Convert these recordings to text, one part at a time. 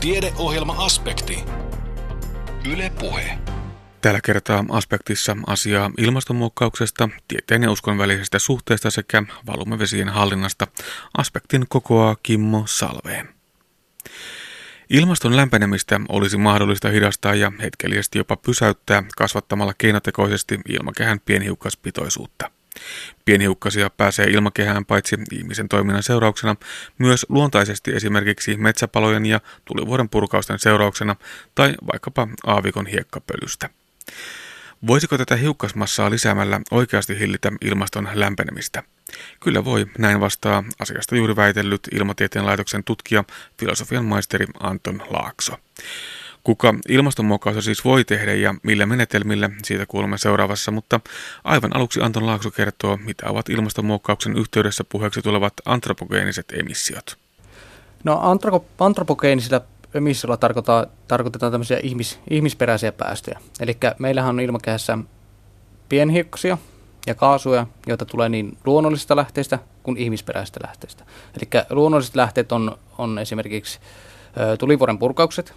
Tiedeohjelma-aspekti. Yle Puhe. Tällä kertaa aspektissa asiaa ilmastonmuokkauksesta, tieteen ja uskon välisestä suhteesta sekä valumevesien hallinnasta. Aspektin kokoaa Kimmo Salveen. Ilmaston lämpenemistä olisi mahdollista hidastaa ja hetkellisesti jopa pysäyttää kasvattamalla keinotekoisesti ilmakehän pienhiukkaspitoisuutta. Pienhiukkasia pääsee ilmakehään paitsi ihmisen toiminnan seurauksena, myös luontaisesti esimerkiksi metsäpalojen ja tulivuoren purkausten seurauksena tai vaikkapa aavikon hiekkapölystä. Voisiko tätä hiukkasmassaa lisäämällä oikeasti hillitä ilmaston lämpenemistä? Kyllä voi, näin vastaa asiasta juuri väitellyt Ilmatieteen laitoksen tutkija, filosofian maisteri Anton Laakso. Kuka ilmastonmuokkausta siis voi tehdä ja millä menetelmillä, siitä kuulemme seuraavassa, mutta aivan aluksi Anton Laakso kertoo, mitä ovat ilmastonmuokkauksen yhteydessä puheeksi tulevat antropogeeniset emissiot. No antropo- antropogeenisillä emissioilla tarkoitetaan, tämmöisiä ihmis, ihmisperäisiä päästöjä. Eli meillähän on ilmakehässä pienhiukkasia ja kaasuja, joita tulee niin luonnollisista lähteistä kuin ihmisperäisistä lähteistä. Eli luonnolliset lähteet on, on esimerkiksi tulivuoren purkaukset,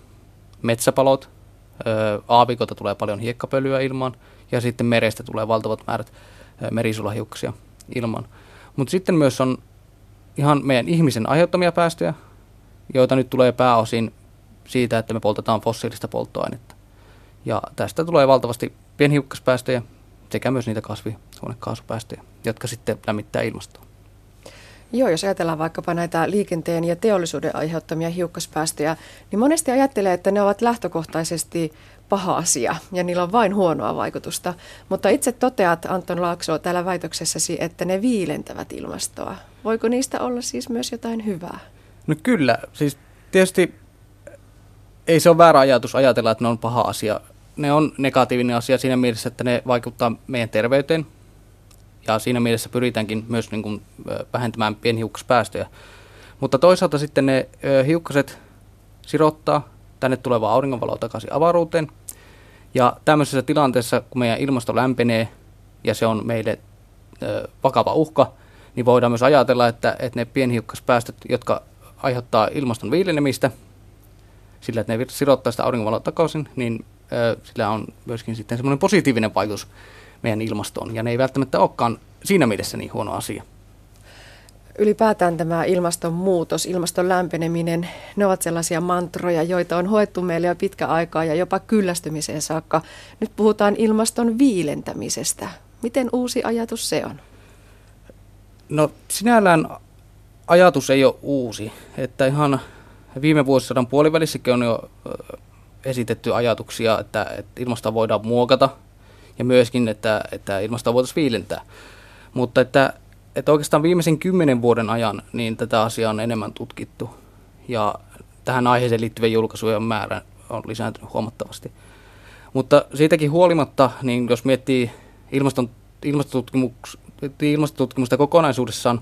metsäpalot, ö, aavikota tulee paljon hiekkapölyä ilmaan ja sitten merestä tulee valtavat määrät ö, merisulahiukkasia ilmaan. Mutta sitten myös on ihan meidän ihmisen aiheuttamia päästöjä, joita nyt tulee pääosin siitä, että me poltetaan fossiilista polttoainetta. Ja tästä tulee valtavasti pienhiukkaspäästöjä sekä myös niitä kasvihuonekaasupäästöjä, jotka sitten lämmittää ilmastoa. Joo, jos ajatellaan vaikkapa näitä liikenteen ja teollisuuden aiheuttamia hiukkaspäästöjä, niin monesti ajattelee, että ne ovat lähtökohtaisesti paha asia ja niillä on vain huonoa vaikutusta. Mutta itse toteat, Anton Laakso, täällä väitöksessäsi, että ne viilentävät ilmastoa. Voiko niistä olla siis myös jotain hyvää? No kyllä, siis tietysti ei se ole väärä ajatus ajatella, että ne on paha asia. Ne on negatiivinen asia siinä mielessä, että ne vaikuttaa meidän terveyteen. Ja siinä mielessä pyritäänkin myös niin kuin, vähentämään pienhiukkaspäästöjä. Mutta toisaalta sitten ne hiukkaset sirottaa tänne tulevaa auringonvaloa takaisin avaruuteen. Ja tämmöisessä tilanteessa, kun meidän ilmasto lämpenee ja se on meille vakava uhka, niin voidaan myös ajatella, että, että ne pienhiukkaspäästöt, jotka aiheuttaa ilmaston viilenemistä, sillä että ne sirottaa sitä auringonvaloa takaisin, niin sillä on myöskin sitten semmoinen positiivinen vaikutus meidän ilmastoon. Ja ne ei välttämättä olekaan siinä mielessä niin huono asia. Ylipäätään tämä ilmastonmuutos, ilmaston lämpeneminen, ne ovat sellaisia mantroja, joita on hoettu meille jo pitkä aikaa ja jopa kyllästymiseen saakka. Nyt puhutaan ilmaston viilentämisestä. Miten uusi ajatus se on? No sinällään ajatus ei ole uusi. Että ihan viime vuosisadan puolivälissäkin on jo esitetty ajatuksia, että, että ilmastoa voidaan muokata ja myöskin, että, että ilmastoa voitaisiin viilentää. Mutta että, että oikeastaan viimeisen kymmenen vuoden ajan niin tätä asiaa on enemmän tutkittu ja tähän aiheeseen liittyvien julkaisujen määrä on lisääntynyt huomattavasti. Mutta siitäkin huolimatta, niin jos miettii ilmaston, ilmastotutkimus, ilmastotutkimusta kokonaisuudessaan,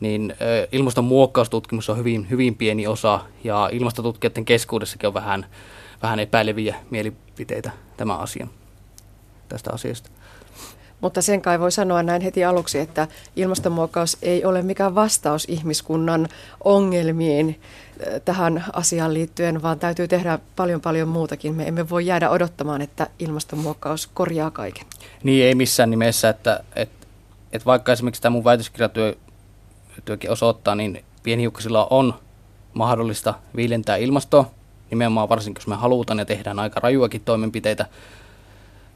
niin ilmastonmuokkaustutkimus on hyvin, hyvin pieni osa ja ilmastotutkijoiden keskuudessakin on vähän, vähän epäileviä mielipiteitä tämä asia, tästä asiasta. Mutta sen kai voi sanoa näin heti aluksi, että ilmastonmuokkaus ei ole mikään vastaus ihmiskunnan ongelmiin tähän asiaan liittyen, vaan täytyy tehdä paljon paljon muutakin. Me emme voi jäädä odottamaan, että ilmastonmuokkaus korjaa kaiken. Niin ei missään nimessä, että, että, että vaikka esimerkiksi tämä mun väitöskirjatyö työkin osoittaa, niin pienhiukkasilla on mahdollista viilentää ilmastoa, nimenomaan varsinkin jos me halutaan ja tehdään aika rajuakin toimenpiteitä,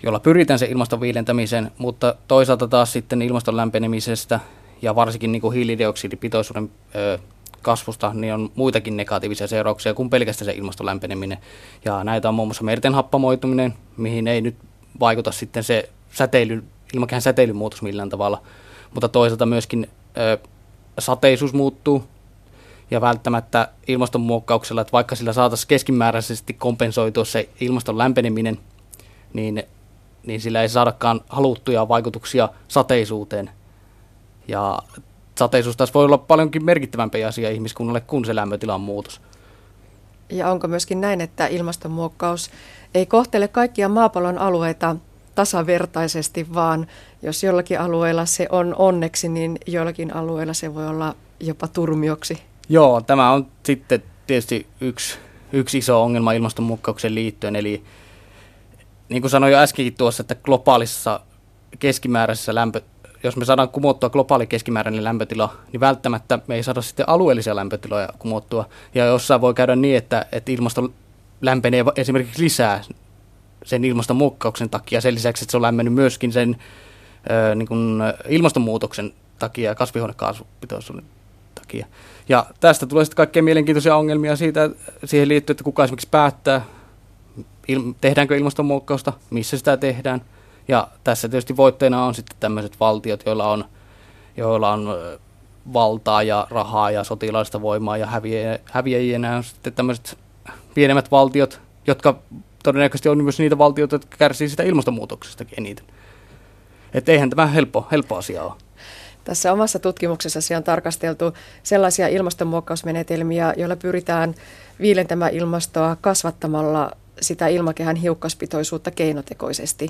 jolla pyritään se ilmaston viilentämiseen, mutta toisaalta taas sitten ilmaston lämpenemisestä ja varsinkin niin kuin hiilidioksidipitoisuuden ö, kasvusta, niin on muitakin negatiivisia seurauksia kuin pelkästään se ilmaston lämpeneminen. Ja näitä on muun muassa merten happamoituminen, mihin ei nyt vaikuta sitten se säteily, ilmakehän säteilyn muutos millään tavalla, mutta toisaalta myöskin ö, sateisuus muuttuu ja välttämättä ilmastonmuokkauksella, että vaikka sillä saataisiin keskimääräisesti kompensoitua se ilmaston lämpeneminen, niin, niin sillä ei saadakaan haluttuja vaikutuksia sateisuuteen. Ja sateisuus taas voi olla paljonkin merkittävämpi asia ihmiskunnalle kuin se lämpötilan muutos. Ja onko myöskin näin, että ilmastonmuokkaus ei kohtele kaikkia maapallon alueita tasavertaisesti, vaan jos jollakin alueella se on onneksi, niin jollakin alueella se voi olla jopa turmioksi. Joo, tämä on sitten tietysti yksi yksi iso ongelma ilmastonmuukkaukseen liittyen. Eli niin kuin sanoin jo äskenkin tuossa, että globaalissa keskimääräisessä lämpö, jos me saadaan kumottua globaali keskimääräinen lämpötila, niin välttämättä me ei saada sitten alueellisia lämpötiloja kumottua. Ja jossain voi käydä niin, että, että ilmasto lämpenee esimerkiksi lisää sen ilmastonmuokkauksen takia. Sen lisäksi, että se on lämmennyt myöskin sen ö, niin kuin ilmastonmuutoksen takia ja kasvihuonekaasupitoisuuden takia. Ja tästä tulee sitten kaikkein mielenkiintoisia ongelmia siitä, siihen liittyy, että kuka esimerkiksi päättää, il, tehdäänkö ilmastonmuokkausta, missä sitä tehdään. Ja tässä tietysti voitteena on sitten tämmöiset valtiot, joilla on, joilla on valtaa ja rahaa ja sotilaallista voimaa ja häviäjinä on sitten tämmöiset pienemmät valtiot, jotka todennäköisesti on myös niitä valtioita, jotka kärsii sitä ilmastonmuutoksestakin eniten. Että eihän tämä helppo, helppo asia ole. Tässä omassa tutkimuksessasi on tarkasteltu sellaisia ilmastonmuokkausmenetelmiä, joilla pyritään viilentämään ilmastoa kasvattamalla sitä ilmakehän hiukkaspitoisuutta keinotekoisesti.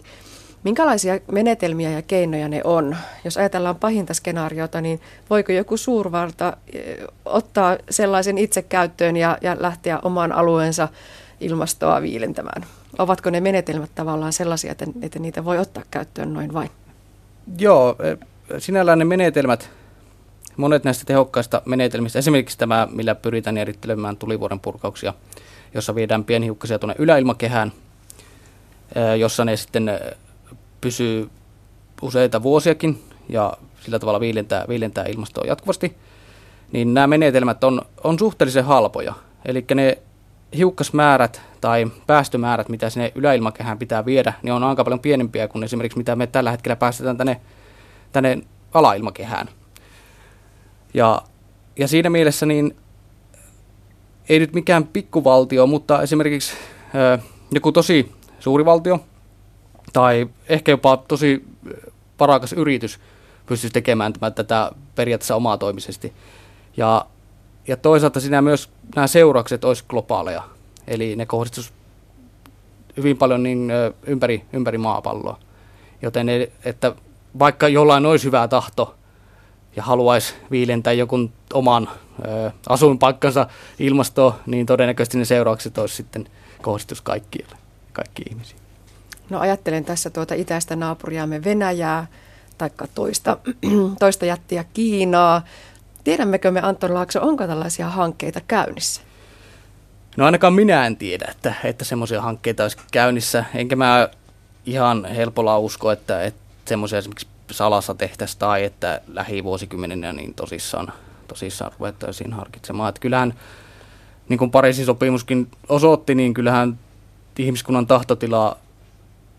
Minkälaisia menetelmiä ja keinoja ne on? Jos ajatellaan pahinta skenaariota, niin voiko joku suurvalta eh, ottaa sellaisen itse käyttöön ja, ja lähteä oman alueensa ilmastoa viilentämään? Ovatko ne menetelmät tavallaan sellaisia, että, että niitä voi ottaa käyttöön noin vain? Joo, eh, sinällään ne menetelmät, monet näistä tehokkaista menetelmistä, esimerkiksi tämä, millä pyritään erittelemään tulivuoren purkauksia, jossa viedään pienhiukkasia tuonne yläilmakehään, jossa ne sitten pysyy useita vuosiakin ja sillä tavalla viilentää, viilentää ilmastoa jatkuvasti, niin nämä menetelmät on, on suhteellisen halpoja. Eli ne hiukkasmäärät tai päästömäärät, mitä sinne yläilmakehään pitää viedä, niin on aika paljon pienempiä kuin esimerkiksi mitä me tällä hetkellä päästetään tänne, tänne alailmakehään. Ja, ja siinä mielessä niin ei nyt mikään pikkuvaltio, mutta esimerkiksi joku tosi suuri valtio tai ehkä jopa tosi parakas yritys pystyisi tekemään tämän, tätä periaatteessa omatoimisesti. Ja, ja toisaalta siinä myös nämä seuraukset olisi globaaleja, eli ne kohdistuisi hyvin paljon niin ympäri, ympäri maapalloa. Joten ne, että vaikka jollain olisi hyvä tahto ja haluaisi viilentää jonkun oman ö, asuinpaikkansa ilmastoon, niin todennäköisesti ne seuraukset olisi sitten kohdistus kaikkiille, kaikkiin ihmisiin. No ajattelen tässä tuota itäistä naapuriamme Venäjää, tai toista, toista jättiä Kiinaa. Tiedämmekö me Anton Laakso, onko tällaisia hankkeita käynnissä? No ainakaan minä en tiedä, että, että semmoisia hankkeita olisi käynnissä. Enkä mä ihan helpolla usko, että, että semmoisia esimerkiksi salassa tehtäisiin tai että lähivuosikymmeninä niin tosissaan, tosissaan ruvettaisiin harkitsemaan. Että kyllähän, niin kuin Pariisin sopimuskin osoitti, niin kyllähän ihmiskunnan tahtotila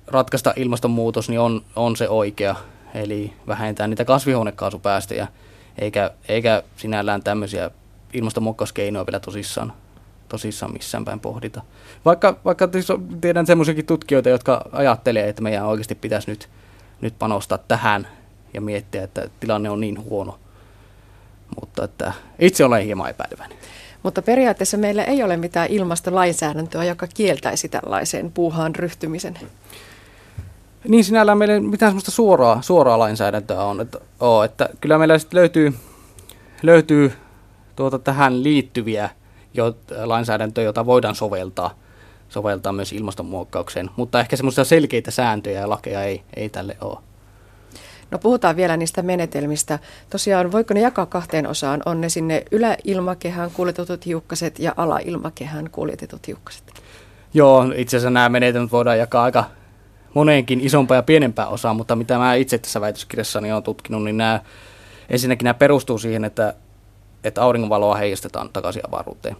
ratkaista ilmastonmuutos niin on, on se oikea, eli vähentää niitä kasvihuonekaasupäästöjä, eikä, eikä sinällään tämmöisiä ilmastonmuokkauskeinoja vielä tosissaan, tosissaan missään päin pohdita. Vaikka, vaikka tiedän semmoisiakin tutkijoita, jotka ajattelee, että meidän oikeasti pitäisi nyt, nyt panostaa tähän ja miettiä, että tilanne on niin huono. Mutta että itse olen hieman epäileväinen. Mutta periaatteessa meillä ei ole mitään ilmastolainsäädäntöä, joka kieltäisi tällaisen puuhaan ryhtymisen. Niin sinällään meillä ei mitään semmoista suoraa, suoraa lainsäädäntöä on, että, oo, että kyllä meillä sitten löytyy, löytyy tuota tähän liittyviä jo, lainsäädäntöjä, jota voidaan soveltaa, soveltaa myös ilmastonmuokkaukseen, mutta ehkä semmoisia selkeitä sääntöjä ja lakeja ei, ei tälle ole. No puhutaan vielä niistä menetelmistä. Tosiaan voiko ne jakaa kahteen osaan? On ne sinne yläilmakehään kuljetetut hiukkaset ja alailmakehään kuljetetut hiukkaset? Joo, itse asiassa nämä menetelmät voidaan jakaa aika moneenkin isompaa ja pienempää osaa, mutta mitä mä itse tässä väitöskirjassani olen tutkinut, niin nämä, ensinnäkin nämä perustuu siihen, että, että auringonvaloa heijastetaan takaisin avaruuteen.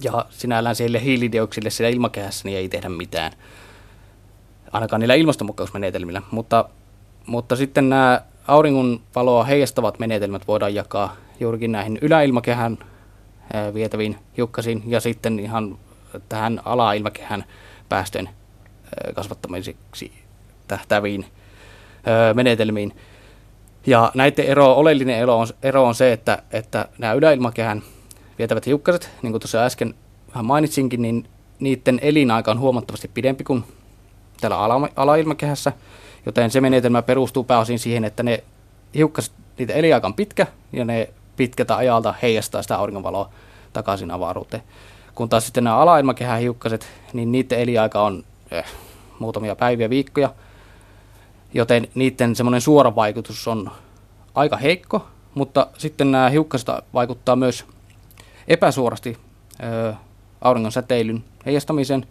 Ja sinällään siellä hiilidioksille siellä ilmakehässä niin ei tehdä mitään, ainakaan niillä ilmastonmuokkausmenetelmillä, mutta, mutta sitten nämä auringonvaloa heijastavat menetelmät voidaan jakaa juurikin näihin yläilmakehän vietäviin hiukkasiin ja sitten ihan tähän alailmakehän päästöjen kasvattamiseksi tähtäviin menetelmiin. Ja näiden ero, oleellinen ero on, ero on se, että, että nämä yläilmakehän vietävät hiukkaset, niin kuin tuossa äsken vähän mainitsinkin, niin niiden elinaika on huomattavasti pidempi kuin täällä ala, alailmakehässä, joten se menetelmä perustuu pääosin siihen, että ne hiukkaset, niitä elinaika on pitkä ja ne pitkältä ajalta heijastaa sitä auringonvaloa takaisin avaruuteen. kun taas sitten nämä alailmakehän hiukkaset, niin niiden eliaika on eh, muutamia päiviä, viikkoja, joten niiden semmoinen suora vaikutus on aika heikko, mutta sitten nämä hiukkaset vaikuttaa myös epäsuorasti ö, auringon säteilyn heijastamisen,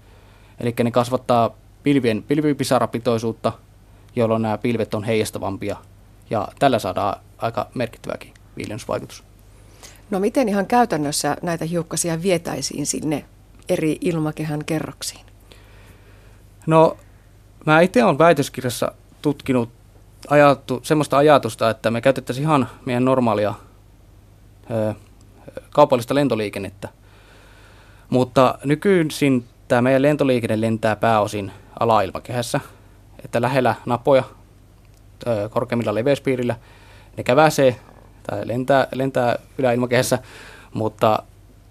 eli ne kasvattaa pilvien pilvipisarapitoisuutta, jolloin nämä pilvet on heijastavampia, ja tällä saadaan aika merkittäväkin viilennysvaikutus. No miten ihan käytännössä näitä hiukkasia vietäisiin sinne eri ilmakehän kerroksiin? No mä itse olen väitöskirjassa tutkinut ajattu, semmoista ajatusta, että me käytettäisiin ihan meidän normaalia ö, kaupallista lentoliikennettä. Mutta nykyisin tämä meidän lentoliikenne lentää pääosin alailmakehässä, että lähellä napoja korkeimmilla leveyspiirillä ne käväsee tai lentää, lentää yläilmakehässä, mutta,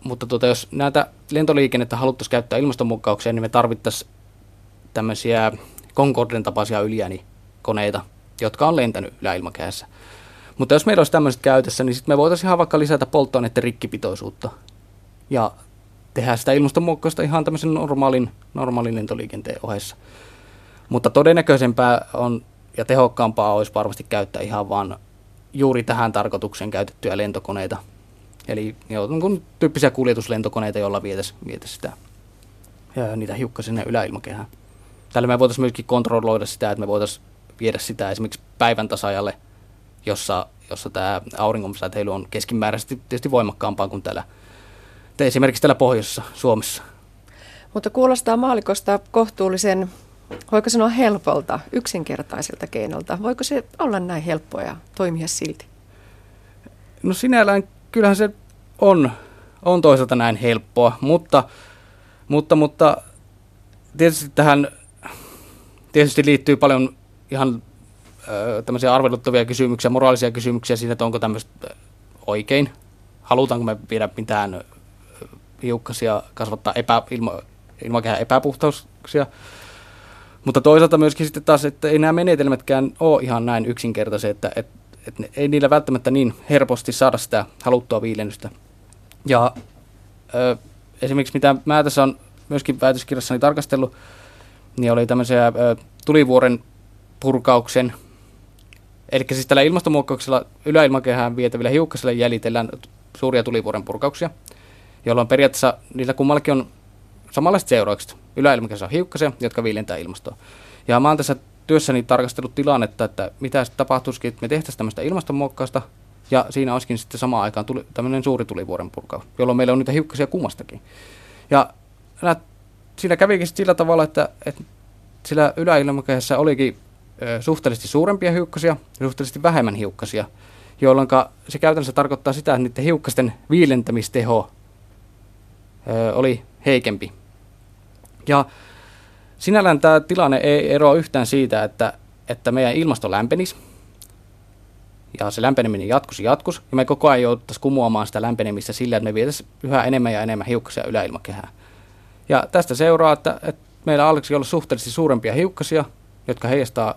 mutta tuota, jos näitä lentoliikennettä haluttaisiin käyttää ilmastonmuokkaukseen, niin me tarvittaisiin tämmöisiä Concorden tapaisia yliäänikoneita, jotka on lentänyt yläilmakehässä. Mutta jos meillä olisi tämmöiset käytössä, niin sitten me voitaisiin ihan vaikka lisätä polttoaineiden rikkipitoisuutta ja tehdä sitä ilmastonmuokkausta ihan tämmöisen normaalin, normaalin lentoliikenteen ohessa. Mutta todennäköisempää on ja tehokkaampaa olisi varmasti käyttää ihan vaan juuri tähän tarkoitukseen käytettyjä lentokoneita. Eli joo, niin tyyppisiä kuljetuslentokoneita, joilla vietäisiin vietäisi sitä niitä hiukkasia sinne yläilmakehään. Tällä me voitaisiin myöskin kontrolloida sitä, että me voitaisiin viedä sitä esimerkiksi päivän tasajalle, jossa, jossa tämä auringonsäteily on keskimääräisesti tietysti voimakkaampaa kuin täällä, esimerkiksi täällä pohjoisessa Suomessa. Mutta kuulostaa maalikosta kohtuullisen, voiko sanoa helpolta, yksinkertaiselta keinolta. Voiko se olla näin helppoa ja toimia silti? No sinällään kyllähän se on, on toisaalta näin helppoa, mutta, mutta, mutta tietysti tähän tietysti liittyy paljon ihan tämmöisiä arveluttavia kysymyksiä, moraalisia kysymyksiä siitä, että onko tämmöistä oikein. Halutaanko me viedä mitään hiukkasia, kasvattaa epä, ilma, ilmakehän epäpuhtauksia. Mutta toisaalta myöskin sitten taas, että ei nämä menetelmätkään ole ihan näin yksinkertaisia, että, että, että ei niillä välttämättä niin helposti saada sitä haluttua viilennystä. Ja ö, esimerkiksi mitä mä tässä on myöskin väitöskirjassani tarkastellut, niin oli tämmöisiä ö, tulivuoren purkauksen, eli siis tällä ilmastonmuokkauksella yläilmakehään vietävillä hiukkasilla jäljitellään suuria tulivuoren purkauksia, jolloin periaatteessa niillä kummallakin on samanlaiset seuraukset. Yläilmakehässä on hiukkasia, jotka viilentää ilmastoa. Ja mä oon tässä työssäni tarkastellut tilannetta, että mitä tapahtuisikin, että me tehtäisiin tämmöistä ilmastonmuokkausta, ja siinä olisikin sitten samaan aikaan tuli, tämmöinen suuri tulivuoren purkaus, jolloin meillä on niitä hiukkasia kummastakin. Ja siinä kävikin sillä tavalla, että, että sillä yläilmakehässä olikin suhteellisesti suurempia hiukkasia ja suhteellisesti vähemmän hiukkasia, jolloin se käytännössä tarkoittaa sitä, että niiden hiukkasten viilentämisteho oli heikempi. Ja sinällään tämä tilanne ei eroa yhtään siitä, että, että meidän ilmasto lämpenisi, ja se lämpeneminen jatkuisi jatkus, ja me koko ajan jouduttaisiin kumoamaan sitä lämpenemistä sillä, että me vietäisiin yhä enemmän ja enemmän hiukkasia yläilmakehään. Ja tästä seuraa, että, että meillä alkaisi olla suhteellisesti suurempia hiukkasia, jotka heijastaa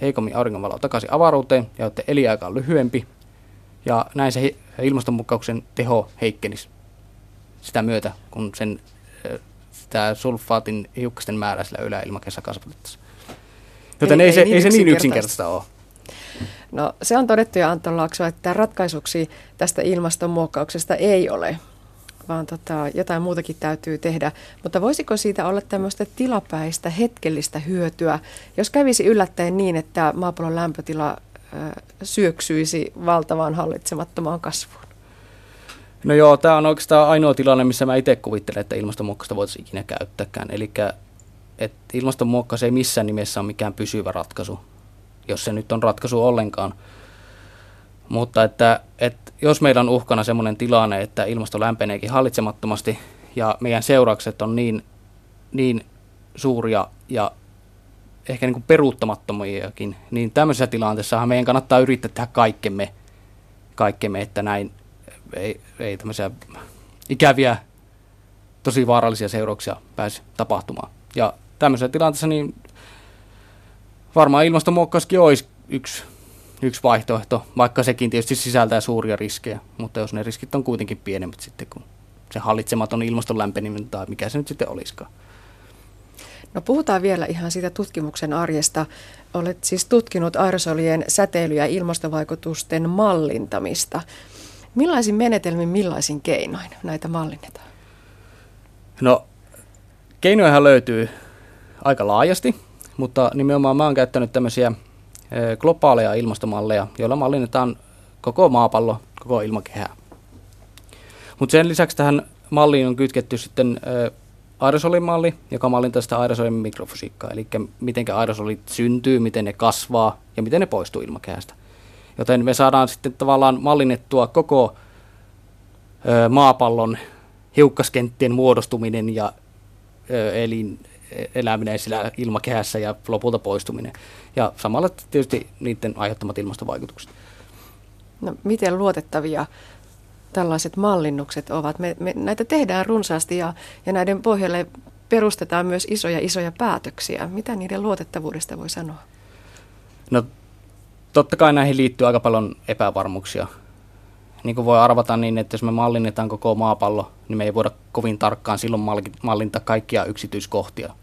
heikommin auringonvaloa takaisin avaruuteen ja joiden eliaika on lyhyempi. Ja näin se ilmastonmuokkauksen teho heikkenisi sitä myötä, kun sen sitä sulfaatin hiukkasten määrä sillä yläilmakehässä kasvatettaisiin. Joten ei, ei, se, niin ei se niin yksinkertaista ole. No se on todettu ja Anton Laakso, että ratkaisuksi tästä ilmastonmuokkauksesta ei ole vaan tota, jotain muutakin täytyy tehdä. Mutta voisiko siitä olla tämmöistä tilapäistä, hetkellistä hyötyä, jos kävisi yllättäen niin, että maapallon lämpötila syöksyisi valtavaan hallitsemattomaan kasvuun? No joo, tämä on oikeastaan ainoa tilanne, missä mä itse kuvittelen, että ilmastonmuokkausta voitaisiin ikinä käyttääkään. Eli ilmastonmuokkaus ei missään nimessä ole mikään pysyvä ratkaisu, jos se nyt on ratkaisu ollenkaan. Mutta että, että jos meillä on uhkana sellainen tilanne, että ilmasto lämpeneekin hallitsemattomasti ja meidän seuraukset on niin, niin suuria ja ehkä niin kuin peruuttamattomiakin, niin tämmöisessä tilanteessa meidän kannattaa yrittää tehdä kaikkemme, kaikkemme että näin ei, ei tämmöisiä ikäviä, tosi vaarallisia seurauksia pääse tapahtumaan. Ja tämmöisessä tilanteessa niin varmaan ilmastonmuokkauskin olisi yksi yksi vaihtoehto, vaikka sekin tietysti sisältää suuria riskejä, mutta jos ne riskit on kuitenkin pienemmät sitten kuin se hallitsematon ilmaston lämpeneminen tai mikä se nyt sitten olisikaan. No puhutaan vielä ihan siitä tutkimuksen arjesta. Olet siis tutkinut aerosolien säteily- ja ilmastovaikutusten mallintamista. Millaisin menetelmin, millaisin keinoin näitä mallinnetaan? No, keinojahan löytyy aika laajasti, mutta nimenomaan mä oon käyttänyt tämmöisiä globaaleja ilmastomalleja, joilla mallinnetaan koko maapallo, koko ilmakehää. Mutta sen lisäksi tähän malliin on kytketty sitten aerosolimalli, joka mallintaa sitä aerosolin mikrofysiikkaa, eli miten aerosolit syntyy, miten ne kasvaa ja miten ne poistuu ilmakehästä. Joten me saadaan sitten tavallaan mallinnettua koko maapallon hiukkaskenttien muodostuminen ja elin, eläminen sillä ilmakehässä ja lopulta poistuminen. Ja samalla tietysti niiden aiheuttamat ilmastovaikutukset. No, miten luotettavia tällaiset mallinnukset ovat? Me, me, näitä tehdään runsaasti ja, ja näiden pohjalle perustetaan myös isoja isoja päätöksiä. Mitä niiden luotettavuudesta voi sanoa? No totta kai näihin liittyy aika paljon epävarmuuksia. Niin kuin voi arvata niin, että jos me mallinnetaan koko maapallo, niin me ei voida kovin tarkkaan silloin mallintaa kaikkia yksityiskohtia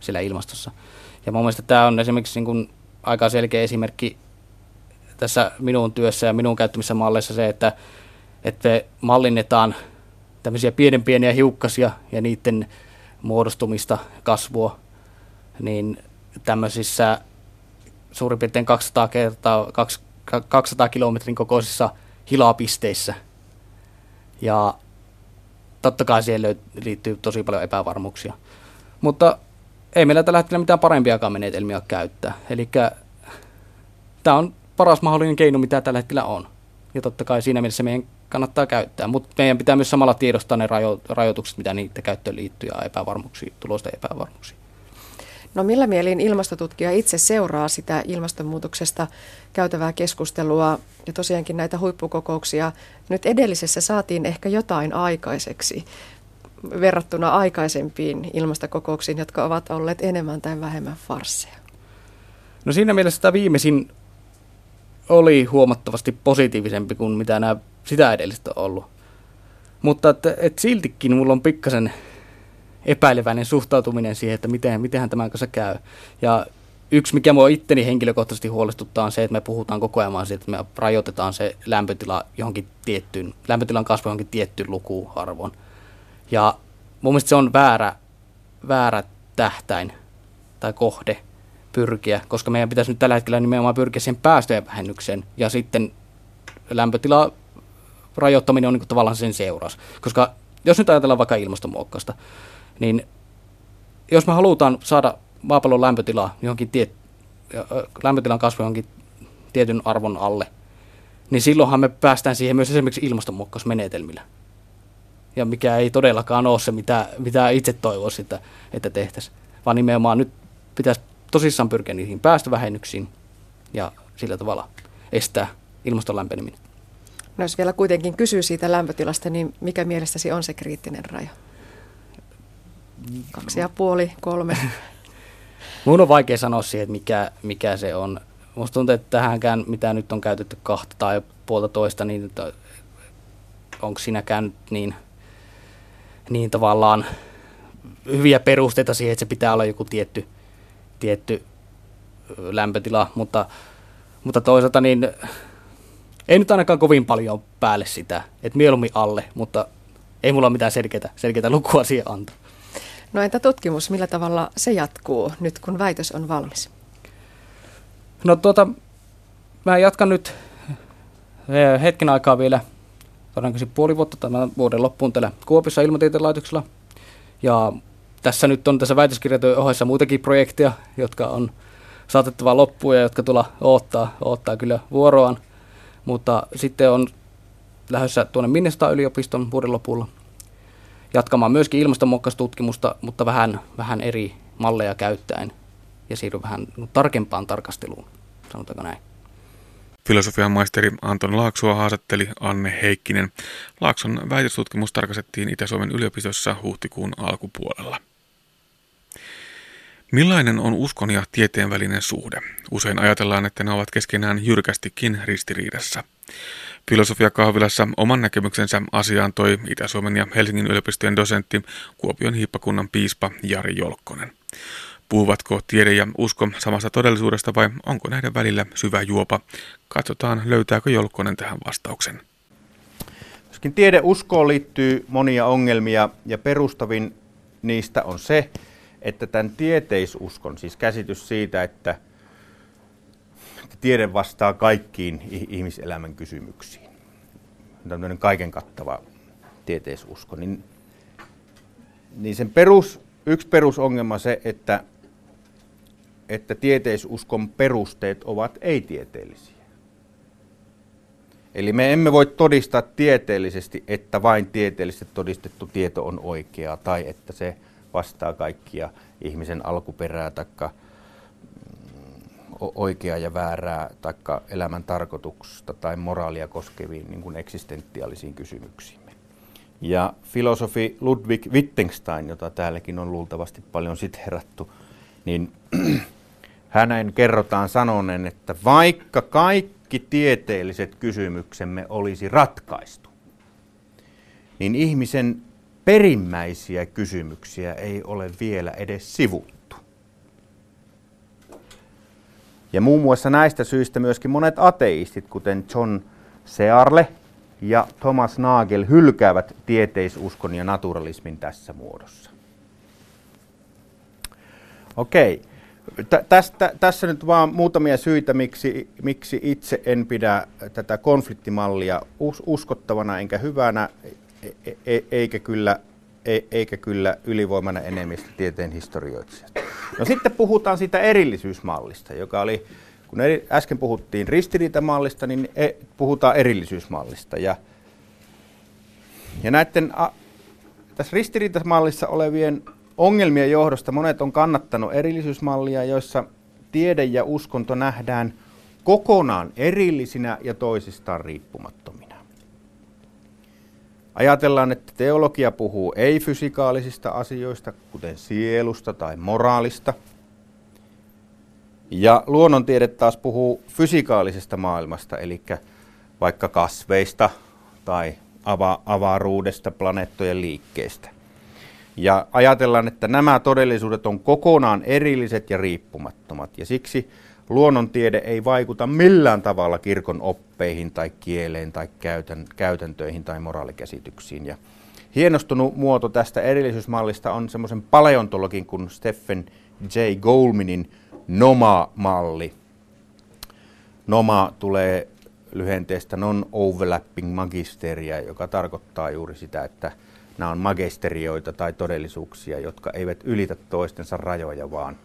siellä ilmastossa. Ja mun mielestä tämä on esimerkiksi niin kuin aika selkeä esimerkki tässä minun työssä ja minun käyttämissä malleissa se, että, että me mallinnetaan tämmöisiä pienen pieniä hiukkasia ja niiden muodostumista, kasvua, niin tämmöisissä suurin piirtein 200, kertaa, 200 kilometrin kokoisissa hilapisteissä. Ja totta kai siihen liittyy tosi paljon epävarmuuksia. Mutta ei meillä tällä hetkellä mitään parempiakaan menetelmiä käyttää. Eli tämä on paras mahdollinen keino, mitä tällä hetkellä on. Ja totta kai siinä mielessä meidän kannattaa käyttää, mutta meidän pitää myös samalla tiedostaa ne rajo- rajoitukset, mitä niitä käyttöön liittyy ja epävarmuuksia, tulosta epävarmuuksia. No millä mielin ilmastotutkija itse seuraa sitä ilmastonmuutoksesta käytävää keskustelua ja tosiaankin näitä huippukokouksia? Nyt edellisessä saatiin ehkä jotain aikaiseksi verrattuna aikaisempiin ilmastokokouksiin, jotka ovat olleet enemmän tai vähemmän farsseja. No siinä mielessä tämä viimeisin oli huomattavasti positiivisempi kuin mitä nämä sitä edellistä on ollut. Mutta että, että siltikin mulla on pikkasen epäileväinen suhtautuminen siihen, että miten, mitenhän tämän kanssa käy. Ja yksi, mikä mua itteni henkilökohtaisesti huolestuttaa, on se, että me puhutaan koko ajan siitä, että me rajoitetaan se lämpötila johonkin tiettyyn, lämpötilan kasvu johonkin tiettyyn lukuarvoon. Ja mun mielestä se on väärä, väärä tähtäin tai kohde pyrkiä, koska meidän pitäisi nyt tällä hetkellä nimenomaan pyrkiä siihen päästöjen vähennykseen ja sitten lämpötila rajoittaminen on niin tavallaan sen seuraus. Koska jos nyt ajatellaan vaikka ilmastonmuokkausta, niin jos me halutaan saada maapallon lämpötila johonkin tiet, lämpötilan kasvu johonkin tietyn arvon alle, niin silloinhan me päästään siihen myös esimerkiksi ilmastonmuokkausmenetelmillä. Ja mikä ei todellakaan ole se, mitä, mitä itse toivoisin, että, että tehtäisiin. Vaan nimenomaan nyt pitäisi tosissaan pyrkiä niihin päästövähennyksiin ja sillä tavalla estää ilmaston lämpeneminen. No jos vielä kuitenkin kysyy siitä lämpötilasta, niin mikä mielestäsi on se kriittinen raja? Kaksi ja puoli, kolme. Mun on vaikea sanoa siihen, että mikä, mikä se on. Musta tuntuu, että tähänkään, mitä nyt on käytetty kahta tai puolta toista, niin onko siinäkään niin, niin tavallaan hyviä perusteita siihen, että se pitää olla joku tietty, tietty lämpötila, mutta, mutta toisaalta niin ei nyt ainakaan kovin paljon päälle sitä, että mieluummin alle, mutta ei mulla ole mitään selkeää, selkeää lukua siihen antaa. No entä tutkimus, millä tavalla se jatkuu nyt, kun väitös on valmis? No tuota, mä jatkan nyt hetken aikaa vielä, todennäköisesti puoli vuotta tämän vuoden loppuun täällä Kuopissa ilmatieteen laitoksella. Ja tässä nyt on tässä väitöskirjatyön ohessa muitakin projekteja, jotka on saatettava loppuun ja jotka tulla odottaa, odottaa kyllä vuoroaan. Mutta sitten on lähdössä tuonne Minnesota yliopiston vuoden lopulla jatkamaan myöskin ilmastonmuokkaustutkimusta, mutta vähän, vähän eri malleja käyttäen ja siirry vähän tarkempaan tarkasteluun, sanotaanko näin. Filosofian maisteri Anton Laaksoa haastatteli Anne Heikkinen. Laakson väitöstutkimus tarkastettiin Itä-Suomen yliopistossa huhtikuun alkupuolella. Millainen on uskon ja tieteen välinen suhde? Usein ajatellaan, että ne ovat keskenään jyrkästikin ristiriidassa. Filosofiakahvilassa oman näkemyksensä asiaan toi Itä-Suomen ja Helsingin yliopistojen dosentti Kuopion hiippakunnan piispa Jari Jolkkonen. Puhuvatko tiede ja usko samasta todellisuudesta vai onko näiden välillä syvä juopa? Katsotaan, löytääkö Jolkkonen tähän vastauksen. Myöskin tiedeuskoon liittyy monia ongelmia ja perustavin niistä on se, että tämän tieteisuskon, siis käsitys siitä, että tiede vastaa kaikkiin ihmiselämän kysymyksiin, tämmöinen kaiken kattava tieteisusko, niin, niin sen perus, yksi perusongelma se, että, että tieteisuskon perusteet ovat ei-tieteellisiä. Eli me emme voi todistaa tieteellisesti, että vain tieteellisesti todistettu tieto on oikeaa tai että se vastaa kaikkia ihmisen alkuperää tai mm, oikeaa ja väärää tai elämän tarkoitusta tai moraalia koskeviin niin kuin eksistentiaalisiin kysymyksiin. Ja filosofi Ludwig Wittgenstein, jota täälläkin on luultavasti paljon siterattu, niin hänen kerrotaan sanoneen, että vaikka kaikki tieteelliset kysymyksemme olisi ratkaistu, niin ihmisen perimmäisiä kysymyksiä ei ole vielä edes sivuttu. Ja muun muassa näistä syistä myöskin monet ateistit, kuten John Searle ja Thomas Nagel, hylkäävät tieteisuskon ja naturalismin tässä muodossa. Okei. Tästä, tässä nyt vaan muutamia syitä, miksi, miksi itse en pidä tätä konfliktimallia us, uskottavana enkä hyvänä E, e, eikä kyllä, e, eikä kyllä ylivoimainen enemmistö tieteen historioitsijasta. No sitten puhutaan siitä erillisyysmallista, joka oli, kun eri, äsken puhuttiin ristiriitamallista, niin e, puhutaan erillisyysmallista. Ja, ja näiden a, tässä ristiriitamallissa olevien ongelmien johdosta monet on kannattanut erillisyysmallia, joissa tiede ja uskonto nähdään kokonaan erillisinä ja toisistaan riippumattomina. Ajatellaan, että teologia puhuu ei-fysikaalisista asioista, kuten sielusta tai moraalista. Ja luonnontiede taas puhuu fysikaalisesta maailmasta, eli vaikka kasveista tai ava- avaruudesta, planeettojen liikkeestä. Ja ajatellaan, että nämä todellisuudet on kokonaan erilliset ja riippumattomat, ja siksi luonnontiede ei vaikuta millään tavalla kirkon oppeihin tai kieleen tai käytän, käytäntöihin tai moraalikäsityksiin. Ja hienostunut muoto tästä erillisyysmallista on semmoisen paleontologin kuin Stephen J. Goldmanin NOMA-malli. NOMA tulee lyhenteestä Non-Overlapping Magisteria, joka tarkoittaa juuri sitä, että nämä on magisterioita tai todellisuuksia, jotka eivät ylitä toistensa rajoja, vaan,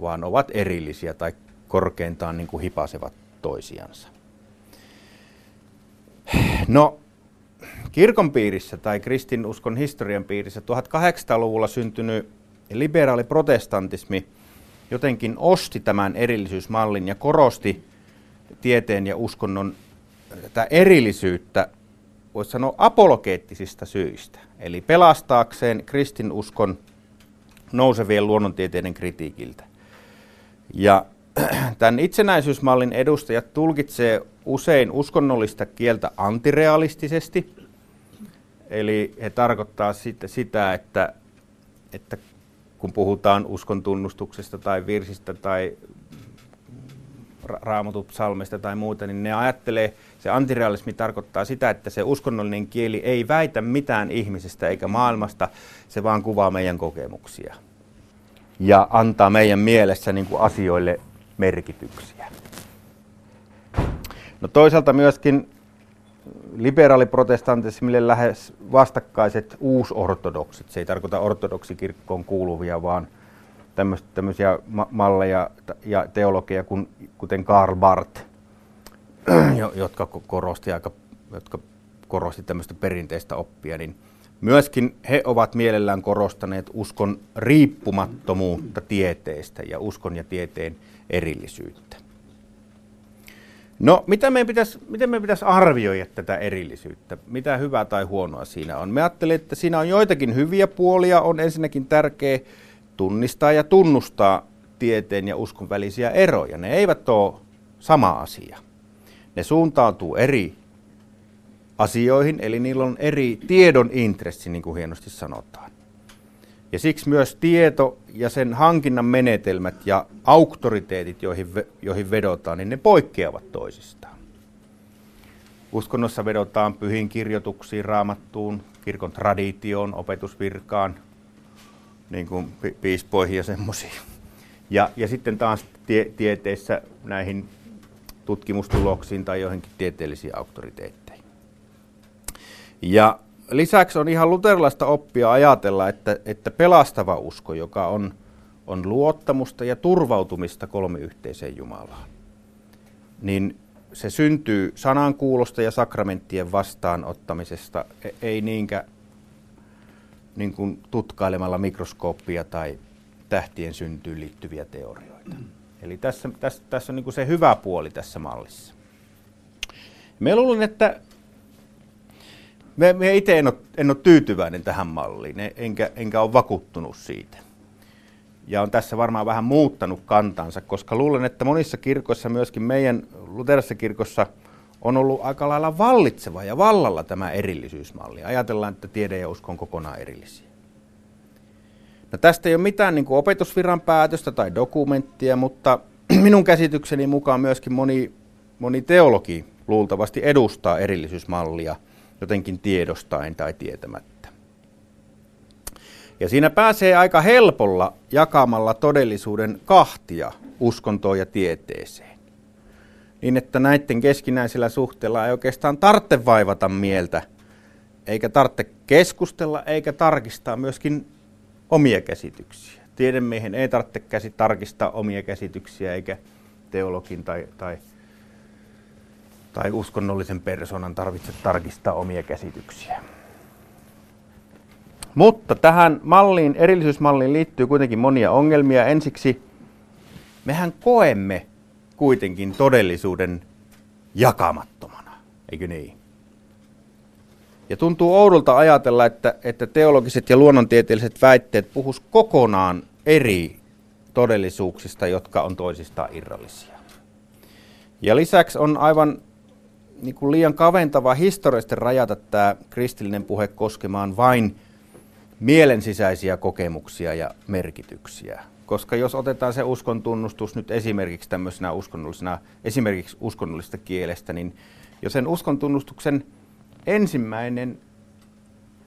vaan ovat erillisiä tai korkeintaan niin kuin hipasevat toisiansa. No, kirkon piirissä tai kristinuskon historian piirissä 1800-luvulla syntynyt liberaali protestantismi jotenkin osti tämän erillisyysmallin ja korosti tieteen ja uskonnon tätä erillisyyttä, voisi sanoa apologeettisista syistä. Eli pelastaakseen kristinuskon nousevien luonnontieteiden kritiikiltä. Ja tämän itsenäisyysmallin edustajat tulkitsee usein uskonnollista kieltä antirealistisesti. Eli he tarkoittaa sitä, sitä että, että kun puhutaan uskon tunnustuksesta tai virsistä tai raamatut psalmista tai muuta, niin ne ajattelee, se antirealismi tarkoittaa sitä, että se uskonnollinen kieli ei väitä mitään ihmisestä eikä maailmasta, se vaan kuvaa meidän kokemuksia. Ja antaa meidän mielessä niin kuin asioille merkityksiä. No toisaalta myöskin liberaaliprotestantismille lähes vastakkaiset uusortodoksit. Se ei tarkoita ortodoksikirkkoon kuuluvia, vaan tämmöisiä malleja ja teologia, kuten Karl Barth, jotka korosti aika, jotka korosti tämmöistä perinteistä oppia, niin myöskin he ovat mielellään korostaneet uskon riippumattomuutta tieteestä ja uskon ja tieteen erillisyyttä. No, mitä meidän pitäisi, miten meidän pitäisi arvioida tätä erillisyyttä? Mitä hyvää tai huonoa siinä on? Me ajattelen, että siinä on joitakin hyviä puolia. On ensinnäkin tärkeää tunnistaa ja tunnustaa tieteen ja uskon välisiä eroja. Ne eivät ole sama asia. Ne suuntautuu eri asioihin, eli niillä on eri tiedon intressi, niin kuin hienosti sanotaan. Ja siksi myös tieto ja sen hankinnan menetelmät ja auktoriteetit, joihin, joihin vedotaan, niin ne poikkeavat toisistaan. Uskonnossa vedotaan pyhiin kirjoituksiin, raamattuun, kirkon traditioon, opetusvirkaan, niin kuin piispoihin ja semmoisiin. Ja, ja sitten taas tie, tieteessä näihin tutkimustuloksiin tai johonkin tieteellisiin auktoriteetteihin. Ja lisäksi on ihan luterilaista oppia ajatella, että, että pelastava usko, joka on, on luottamusta ja turvautumista kolmiyhteiseen Jumalaan, niin se syntyy sanankuulosta ja sakramenttien vastaanottamisesta, e, ei niinkään niin kuin tutkailemalla mikroskooppia tai tähtien syntyyn liittyviä teorioita. Eli tässä, tässä, tässä on niin kuin se hyvä puoli tässä mallissa. Me luulen, että me, me itse en ole, en ole tyytyväinen tähän malliin, enkä, enkä ole vakuuttunut siitä. Ja on tässä varmaan vähän muuttanut kantansa, koska luulen, että monissa kirkoissa, myöskin meidän luterisessa kirkossa, on ollut aika lailla vallitseva ja vallalla tämä erillisyysmalli. Ajatellaan, että tiede ja usko on kokonaan erillisiä. No tästä ei ole mitään niin kuin opetusviran päätöstä tai dokumenttia, mutta minun käsitykseni mukaan myöskin moni, moni teologi luultavasti edustaa erillisyysmallia jotenkin tiedostaen tai tietämättä. Ja siinä pääsee aika helpolla jakamalla todellisuuden kahtia uskontoon ja tieteeseen. Niin, että näiden keskinäisellä suhteella ei oikeastaan tarvitse vaivata mieltä, eikä tarvitse keskustella, eikä tarkistaa myöskin omia käsityksiä. Tiedemiehen ei tarvitse käsi tarkistaa omia käsityksiä eikä teologin tai, tai, tai uskonnollisen persoonan tarvitse tarkistaa omia käsityksiä. Mutta tähän malliin, erillisyysmalliin liittyy kuitenkin monia ongelmia. Ensiksi mehän koemme kuitenkin todellisuuden jakamattomana, eikö niin? Ja tuntuu oudolta ajatella, että, että teologiset ja luonnontieteelliset väitteet puhus kokonaan eri todellisuuksista, jotka on toisistaan irrallisia. Ja lisäksi on aivan niin kuin liian kaventava historiallisesti rajata tämä kristillinen puhe koskemaan vain mielensisäisiä kokemuksia ja merkityksiä. Koska jos otetaan se uskon tunnustus nyt esimerkiksi tämmöisenä uskonnollisena, esimerkiksi uskonnollista kielestä, niin jo sen uskon tunnustuksen ensimmäinen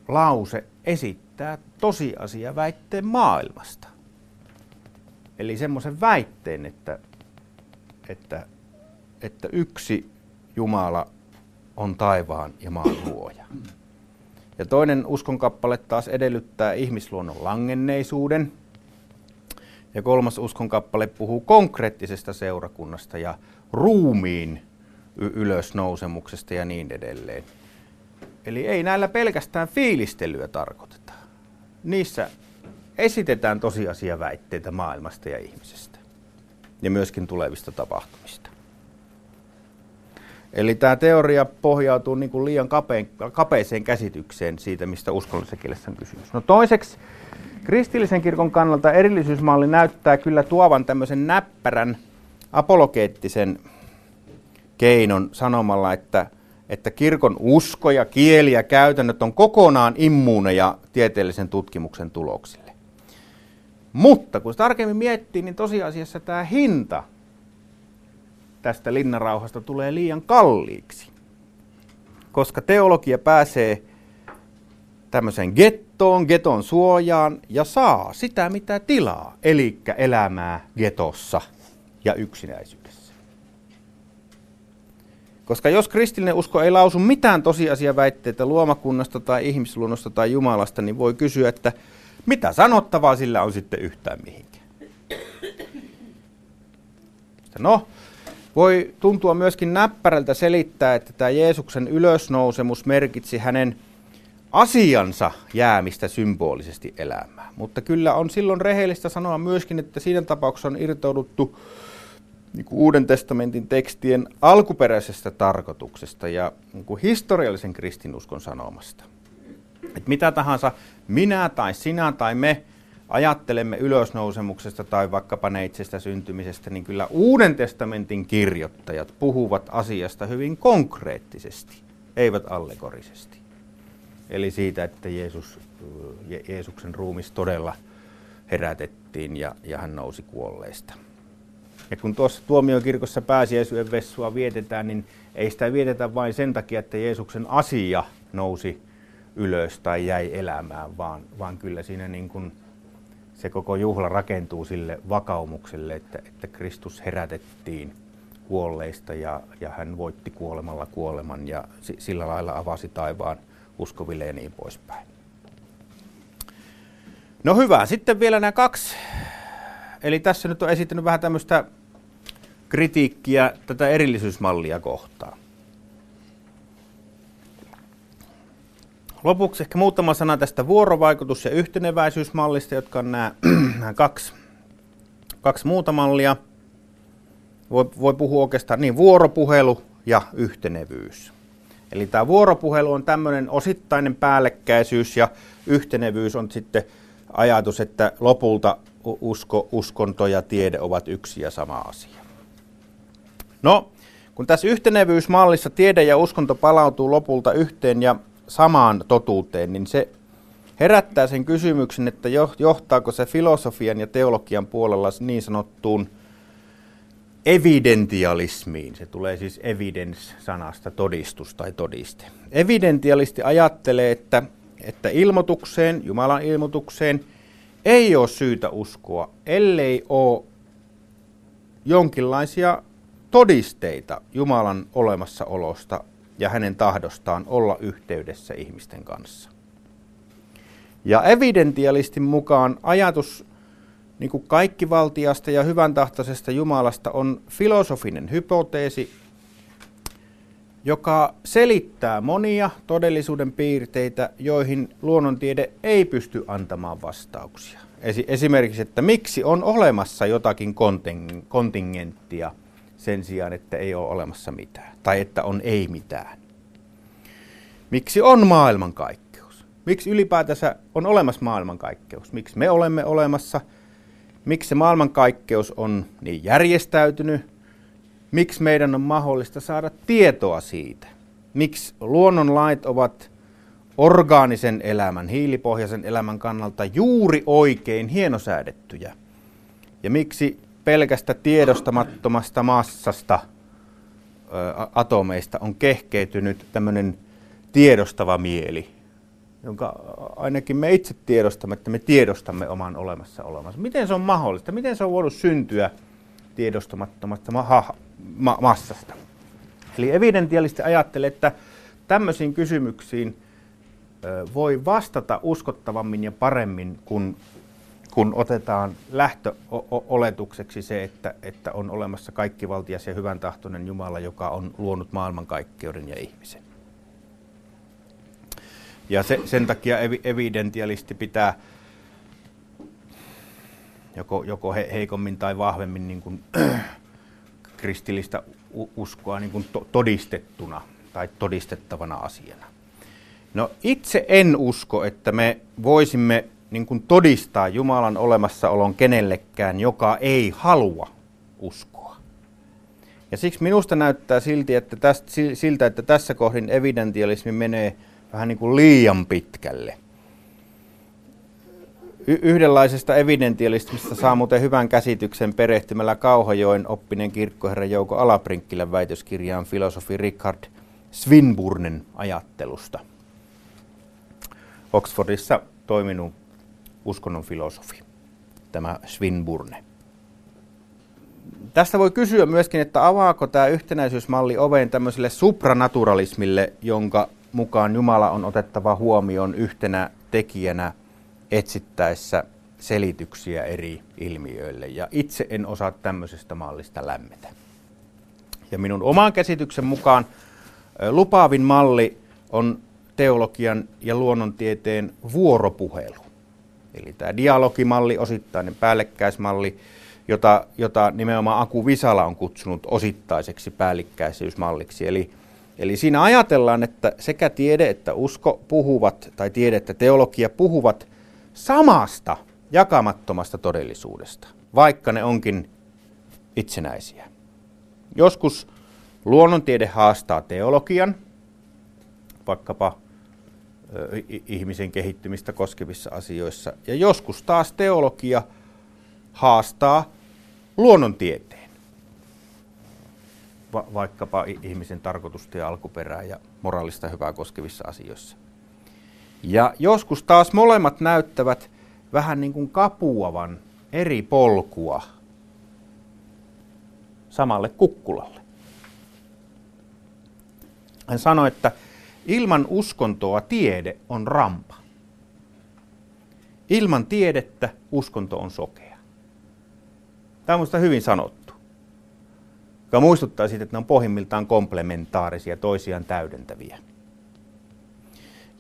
lause esittää tosiasia väitteen maailmasta. Eli semmoisen väitteen, että, että, että yksi Jumala on taivaan ja maan luoja. Ja toinen uskonkappale taas edellyttää ihmisluonnon langenneisuuden. Ja kolmas uskonkappale puhuu konkreettisesta seurakunnasta ja ruumiin ylösnousemuksesta ja niin edelleen. Eli ei näillä pelkästään fiilistelyä tarkoiteta. Niissä esitetään tosiasia väitteitä maailmasta ja ihmisestä ja myöskin tulevista tapahtumista. Eli tämä teoria pohjautuu niin kuin liian kapeen, kapeeseen käsitykseen siitä, mistä uskonnollisessa kielessä on kysymys. No toiseksi, kristillisen kirkon kannalta erillisyysmalli näyttää kyllä tuovan tämmöisen näppärän apologeettisen keinon sanomalla, että että kirkon usko ja kieli ja käytännöt on kokonaan immuuneja tieteellisen tutkimuksen tuloksille. Mutta kun tarkemmin miettii, niin tosiasiassa tämä hinta tästä linnarauhasta tulee liian kalliiksi. Koska teologia pääsee tämmöiseen gettoon, geton suojaan ja saa sitä mitä tilaa, eli elämää getossa ja yksinäisyydessä. Koska jos kristillinen usko ei lausu mitään tosiasiaväitteitä luomakunnasta tai ihmisluonnosta tai Jumalasta, niin voi kysyä, että mitä sanottavaa sillä on sitten yhtään mihinkään. No, voi tuntua myöskin näppärältä selittää, että tämä Jeesuksen ylösnousemus merkitsi hänen asiansa jäämistä symbolisesti elämään. Mutta kyllä on silloin rehellistä sanoa myöskin, että siinä tapauksessa on irtouduttu niin kuin Uuden testamentin tekstien alkuperäisestä tarkoituksesta ja niin kuin historiallisen kristinuskon sanomasta. Et mitä tahansa minä tai sinä tai me ajattelemme ylösnousemuksesta tai vaikkapa neitsestä syntymisestä, niin kyllä Uuden testamentin kirjoittajat puhuvat asiasta hyvin konkreettisesti, eivät allegorisesti. Eli siitä, että Jeesus, Jeesuksen ruumis todella herätettiin ja, ja hän nousi kuolleista. Ja kun tuossa tuomiokirkossa pääsiäisyyden vessua vietetään, niin ei sitä vietetä vain sen takia, että Jeesuksen asia nousi ylös tai jäi elämään, vaan, vaan kyllä siinä niin kuin se koko juhla rakentuu sille vakaumukselle, että, että Kristus herätettiin kuolleista ja, ja hän voitti kuolemalla kuoleman ja sillä lailla avasi taivaan uskoville ja niin poispäin. No hyvä, sitten vielä nämä kaksi. Eli tässä nyt on esittänyt vähän tämmöistä kritiikkiä tätä erillisyysmallia kohtaan. Lopuksi ehkä muutama sana tästä vuorovaikutus- ja yhteneväisyysmallista, jotka on nämä, nämä kaksi, kaksi muuta mallia. Voi, voi puhua oikeastaan niin vuoropuhelu ja yhtenevyys. Eli tämä vuoropuhelu on tämmöinen osittainen päällekkäisyys ja yhtenevyys on sitten ajatus, että lopulta usko, uskonto ja tiede ovat yksi ja sama asia. No, kun tässä yhtenevyysmallissa tiede ja uskonto palautuu lopulta yhteen ja samaan totuuteen, niin se herättää sen kysymyksen, että johtaako se filosofian ja teologian puolella niin sanottuun evidentialismiin. Se tulee siis evidence-sanasta todistus tai todiste. Evidentialisti ajattelee, että, että ilmoitukseen, Jumalan ilmoitukseen, ei ole syytä uskoa, ellei ole jonkinlaisia todisteita Jumalan olemassaolosta ja hänen tahdostaan olla yhteydessä ihmisten kanssa. Ja evidentialistin mukaan ajatus niin kuin kaikkivaltiasta ja hyvän tahtoisesta Jumalasta on filosofinen hypoteesi, joka selittää monia todellisuuden piirteitä, joihin luonnontiede ei pysty antamaan vastauksia. Esimerkiksi, että miksi on olemassa jotakin kontingenttia – sen sijaan, että ei ole olemassa mitään. Tai että on ei mitään. Miksi on maailmankaikkeus? Miksi ylipäätänsä on olemassa maailmankaikkeus? Miksi me olemme olemassa? Miksi se maailmankaikkeus on niin järjestäytynyt? Miksi meidän on mahdollista saada tietoa siitä? Miksi luonnonlait ovat orgaanisen elämän, hiilipohjaisen elämän kannalta juuri oikein hienosäädettyjä? Ja miksi pelkästä tiedostamattomasta massasta atomeista on kehkeytynyt tämmöinen tiedostava mieli, jonka ainakin me itse tiedostamme, että me tiedostamme oman olemassa olemassa. Miten se on mahdollista? Miten se on voinut syntyä tiedostamattomasta ma- ma- massasta? Eli evidentialisti ajattelee, että tämmöisiin kysymyksiin voi vastata uskottavammin ja paremmin, kun kun otetaan lähtöoletukseksi se, että, että on olemassa kaikkivaltias ja hyvän tahtoinen Jumala, joka on luonut maailmankaikkeuden ja ihmisen. Ja se, sen takia evidentialisti pitää joko, joko he, heikommin tai vahvemmin niin kuin, kristillistä uskoa niin kuin to, todistettuna tai todistettavana asiana. No itse en usko, että me voisimme niin kuin todistaa Jumalan olemassaolon kenellekään, joka ei halua uskoa. Ja siksi minusta näyttää silti, että tästä, siltä, että tässä kohdin evidentialismi menee vähän niin kuin liian pitkälle. Y- yhdenlaisesta evidentialismista saa muuten hyvän käsityksen perehtymällä Kauhajoen oppinen kirkkoherra Jouko Alaprinkkilän väitöskirjaan filosofi Richard Swinburnen ajattelusta. Oxfordissa toiminut uskonnon filosofi, tämä Swinburne. Tästä voi kysyä myöskin, että avaako tämä yhtenäisyysmalli oven tämmöiselle supranaturalismille, jonka mukaan Jumala on otettava huomioon yhtenä tekijänä etsittäessä selityksiä eri ilmiöille. Ja itse en osaa tämmöisestä mallista lämmetä. Ja minun oman käsityksen mukaan lupaavin malli on teologian ja luonnontieteen vuoropuhelu. Eli tämä dialogimalli, osittainen päällekkäismalli, jota, jota nimenomaan Aku Visala on kutsunut osittaiseksi päällikkäisyysmalliksi. Eli, eli siinä ajatellaan, että sekä tiede että usko puhuvat, tai tiede että teologia puhuvat samasta jakamattomasta todellisuudesta, vaikka ne onkin itsenäisiä. Joskus luonnontiede haastaa teologian, vaikkapa ihmisen kehittymistä koskevissa asioissa, ja joskus taas teologia haastaa luonnontieteen, va- vaikkapa ihmisen tarkoitusta ja alkuperää ja moraalista hyvää koskevissa asioissa. Ja joskus taas molemmat näyttävät vähän niin kuin kapuavan eri polkua samalle kukkulalle. Hän sanoi, että ilman uskontoa tiede on rampa. Ilman tiedettä uskonto on sokea. Tämä on minusta hyvin sanottu. Joka muistuttaa siitä, että ne on pohjimmiltaan komplementaarisia, toisiaan täydentäviä.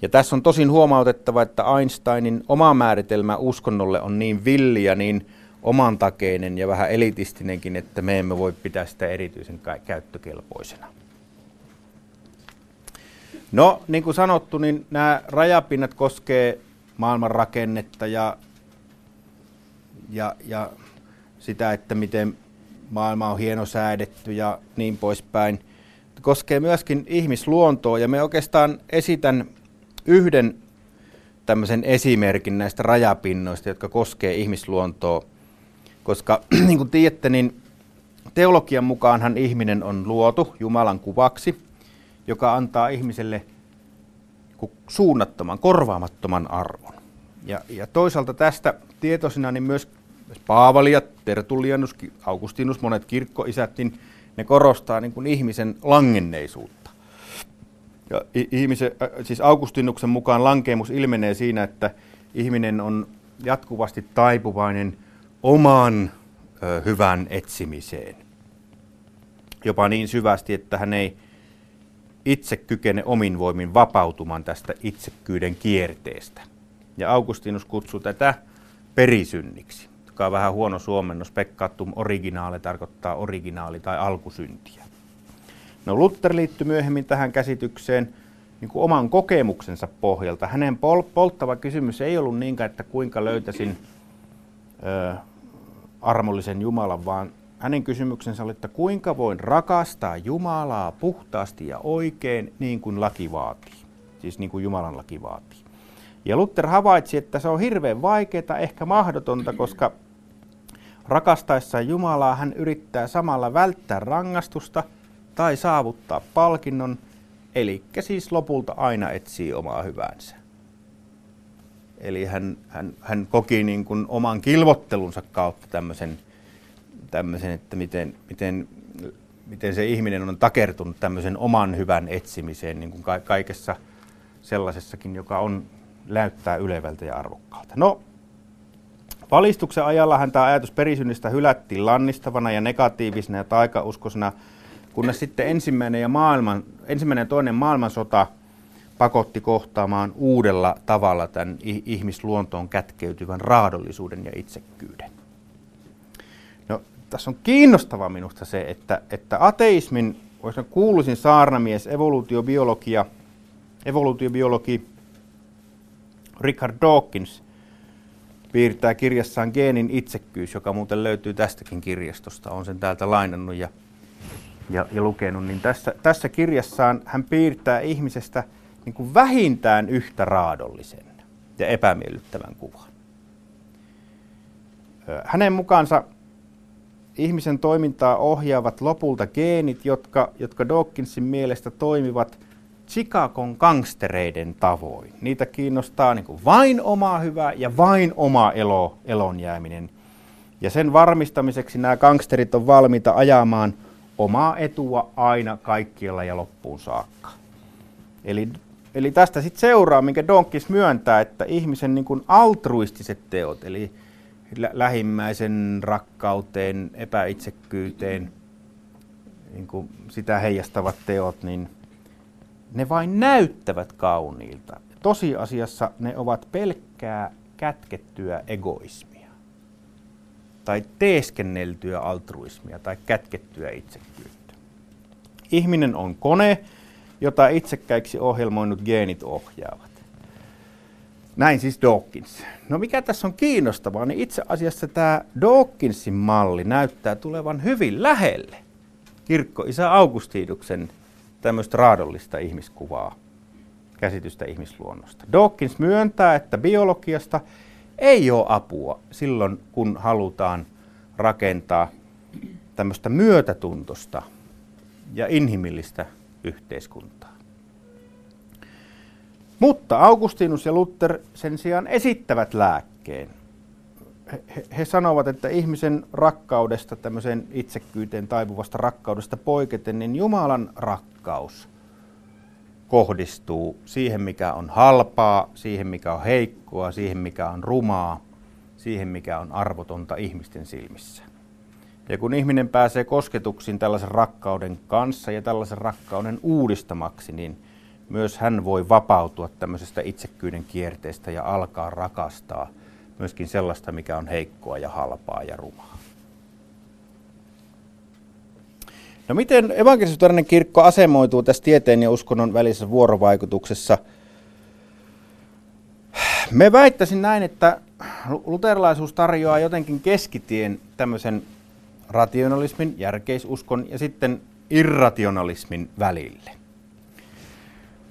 Ja tässä on tosin huomautettava, että Einsteinin oma määritelmä uskonnolle on niin villi ja niin omantakeinen ja vähän elitistinenkin, että me emme voi pitää sitä erityisen käyttökelpoisena. No, niin kuin sanottu, niin nämä rajapinnat koskee maailman rakennetta ja, ja, ja sitä, että miten maailma on hieno säädetty ja niin poispäin. Koskee myöskin ihmisluontoa ja me oikeastaan esitän yhden tämmöisen esimerkin näistä rajapinnoista, jotka koskee ihmisluontoa. Koska niin kuin tiedätte, niin teologian mukaanhan ihminen on luotu Jumalan kuvaksi, joka antaa ihmiselle suunnattoman, korvaamattoman arvon. Ja, ja toisaalta tästä tietoisina niin myös Paavali ja Tertullianus, Augustinus, monet kirkkoisät, niin ne korostaa niin kuin ihmisen langenneisuutta. Ja ihmisen, siis Augustinuksen mukaan lankeemus ilmenee siinä, että ihminen on jatkuvasti taipuvainen oman ö, hyvän etsimiseen. Jopa niin syvästi, että hän ei itse kykene omin voimin vapautumaan tästä itsekkyyden kierteestä. Ja Augustinus kutsuu tätä perisynniksi, joka on vähän huono suomennos. Pekkaattum originaali tarkoittaa originaali tai alkusyntiä. No Luther liittyi myöhemmin tähän käsitykseen niin kuin oman kokemuksensa pohjalta. Hänen pol- polttava kysymys ei ollut niinkään, että kuinka löytäisin ö, armollisen Jumalan, vaan hänen kysymyksensä oli, että kuinka voin rakastaa Jumalaa puhtaasti ja oikein niin kuin laki vaatii. Siis niin kuin Jumalan laki vaatii. Ja Luther havaitsi, että se on hirveän vaikeaa, ehkä mahdotonta, koska rakastaessaan Jumalaa hän yrittää samalla välttää rangaistusta tai saavuttaa palkinnon, eli siis lopulta aina etsii omaa hyvänsä. Eli hän, hän, hän koki niin kuin oman kilvottelunsa kautta tämmöisen, tämmöisen että miten, miten, miten se ihminen on takertunut tämmöisen oman hyvän etsimiseen niin kuin kaikessa sellaisessakin, joka on näyttää ylevältä ja arvokkaalta. No, valistuksen ajallahan tämä ajatus perisynnistä hylättiin lannistavana ja negatiivisena ja taikauskosena, kunnes sitten ensimmäinen ja, maailman, ensimmäinen ja toinen maailmansota pakotti kohtaamaan uudella tavalla tämän ihmisluontoon kätkeytyvän raadollisuuden ja itsekkyyden. No, tässä on kiinnostavaa minusta se, että, että ateismin kuuluisin saarnamies, evoluutiobiologia, evoluutiobiologi Richard Dawkins piirtää kirjassaan Geenin itsekkyys, joka muuten löytyy tästäkin kirjastosta. On sen täältä lainannut ja, ja, ja lukenut. Niin tässä, tässä kirjassaan hän piirtää ihmisestä niin kuin vähintään yhtä raadollisen ja epämiellyttävän kuvan. Hänen mukaansa ihmisen toimintaa ohjaavat lopulta geenit, jotka, jotka Dawkinsin mielestä toimivat Chicagon gangstereiden tavoin. Niitä kiinnostaa niin kuin vain oma hyvä ja vain oma elo, elon jääminen. Ja sen varmistamiseksi nämä gangsterit on valmiita ajamaan omaa etua aina kaikkialla ja loppuun saakka. Eli, eli tästä sitten seuraa, minkä Donkis myöntää, että ihmisen niin kuin altruistiset teot, eli lä- lähimmäisen rakkauteen, epäitsekkyyteen, niin kuin sitä heijastavat teot, niin ne vain näyttävät kauniilta. Tosiasiassa ne ovat pelkkää kätkettyä egoismia tai teeskenneltyä altruismia tai kätkettyä itsekkyyttä. Ihminen on kone, jota itsekkäiksi ohjelmoinut geenit ohjaavat. Näin siis Dawkins. No mikä tässä on kiinnostavaa, niin itse asiassa tämä Dawkinsin malli näyttää tulevan hyvin lähelle kirkkoisä Augustinuksen tämmöistä raadollista ihmiskuvaa, käsitystä ihmisluonnosta. Dawkins myöntää, että biologiasta ei ole apua silloin, kun halutaan rakentaa tämmöistä myötätuntosta ja inhimillistä yhteiskuntaa. Mutta Augustinus ja Luther sen sijaan esittävät lääkkeen. He, he sanovat, että ihmisen rakkaudesta, tämmöiseen itsekkyyteen taipuvasta rakkaudesta poiketen, niin Jumalan rakkaus kohdistuu siihen, mikä on halpaa, siihen, mikä on heikkoa, siihen, mikä on rumaa, siihen, mikä on arvotonta ihmisten silmissä. Ja kun ihminen pääsee kosketuksiin tällaisen rakkauden kanssa ja tällaisen rakkauden uudistamaksi, niin myös hän voi vapautua tämmöisestä itsekkyyden kierteestä ja alkaa rakastaa myöskin sellaista, mikä on heikkoa ja halpaa ja rumaa. No miten evankelisuutarinen kirkko asemoituu tässä tieteen ja uskonnon välisessä vuorovaikutuksessa? Me väittäisin näin, että luterilaisuus tarjoaa jotenkin keskitien tämmöisen rationalismin, järkeisuskon ja sitten irrationalismin välille.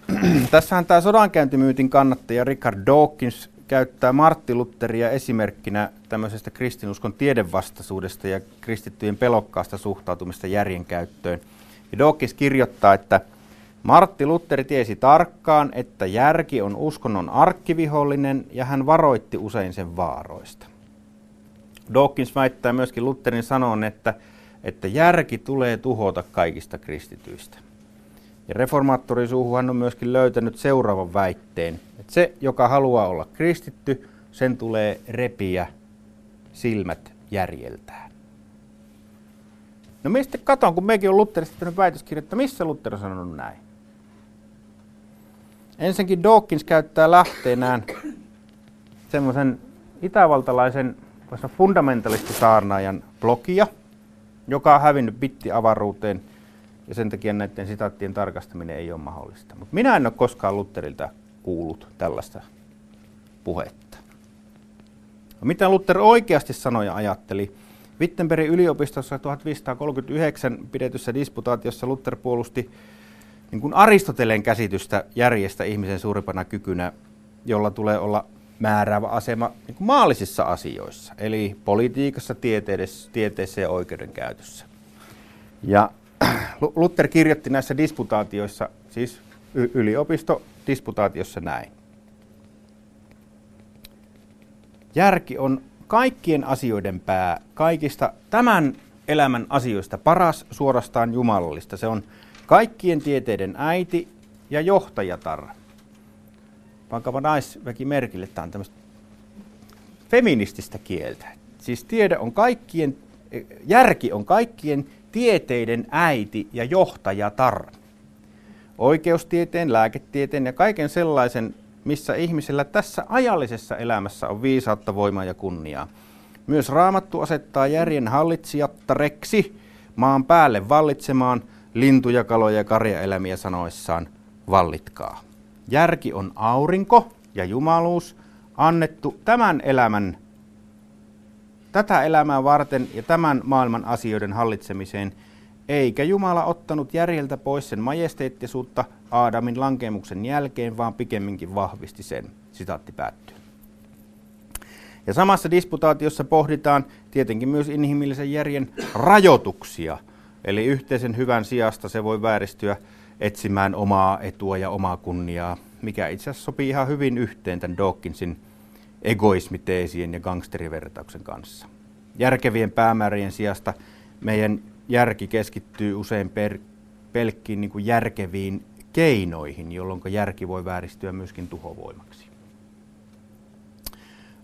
Tässähän tämä sodankäyntimyytin kannattaja Richard Dawkins käyttää Martti Lutheria esimerkkinä tämmöisestä kristinuskon tiedevastaisuudesta ja kristittyjen pelokkaasta suhtautumista järjen käyttöön. Ja Dawkins kirjoittaa, että Martti Lutteri tiesi tarkkaan, että järki on uskonnon arkkivihollinen ja hän varoitti usein sen vaaroista. Dawkins väittää myöskin Lutherin sanon, että, että järki tulee tuhota kaikista kristityistä. Ja reformaattori suuhuhan on myöskin löytänyt seuraavan väitteen, että se, joka haluaa olla kristitty, sen tulee repiä silmät järjeltään. No mistä katon, kun mekin on Lutherista tehnyt väitöskirjoittaa, missä Luther on sanonut näin? Ensinnäkin Dawkins käyttää lähteenään semmoisen itävaltalaisen fundamentalistisaarnaajan blogia, joka on hävinnyt bittiavaruuteen – ja sen takia näiden sitaattien tarkastaminen ei ole mahdollista. Mutta minä en ole koskaan Lutherilta kuullut tällaista puhetta. No, mitä Luther oikeasti sanoi ja ajatteli? Wittenbergin yliopistossa 1539 pidetyssä disputaatiossa Luther puolusti niin kuin Aristoteleen käsitystä järjestä ihmisen suurimpana kykynä, jolla tulee olla määräävä asema niin kuin maallisissa asioissa, eli politiikassa, tieteessä ja oikeudenkäytössä. Ja Luther kirjoitti näissä disputaatioissa, siis yliopistodisputaatiossa näin. Järki on kaikkien asioiden pää, kaikista tämän elämän asioista paras, suorastaan jumalallista. Se on kaikkien tieteiden äiti ja johtajatar. Pankava naisväki merkille, tämä on tämmöistä feminististä kieltä. Siis tiede on kaikkien, järki on kaikkien tieteiden äiti ja johtajatar. Oikeustieteen, lääketieteen ja kaiken sellaisen, missä ihmisellä tässä ajallisessa elämässä on viisautta, voimaa ja kunniaa. Myös raamattu asettaa järjen hallitsijattareksi maan päälle vallitsemaan lintuja, kaloja ja karjaelämiä sanoissaan vallitkaa. Järki on aurinko ja jumaluus annettu tämän elämän tätä elämää varten ja tämän maailman asioiden hallitsemiseen, eikä Jumala ottanut järjeltä pois sen majesteettisuutta Aadamin lankemuksen jälkeen, vaan pikemminkin vahvisti sen. Sitaatti päättyy. Ja samassa disputaatiossa pohditaan tietenkin myös inhimillisen järjen rajoituksia, eli yhteisen hyvän sijasta se voi vääristyä etsimään omaa etua ja omaa kunniaa, mikä itse asiassa sopii ihan hyvin yhteen tämän Dawkinsin egoismiteesien ja gangsterivertauksen kanssa. Järkevien päämäärien sijasta meidän järki keskittyy usein per, pelkkiin niin kuin järkeviin keinoihin, jolloin järki voi vääristyä myöskin tuhovoimaksi.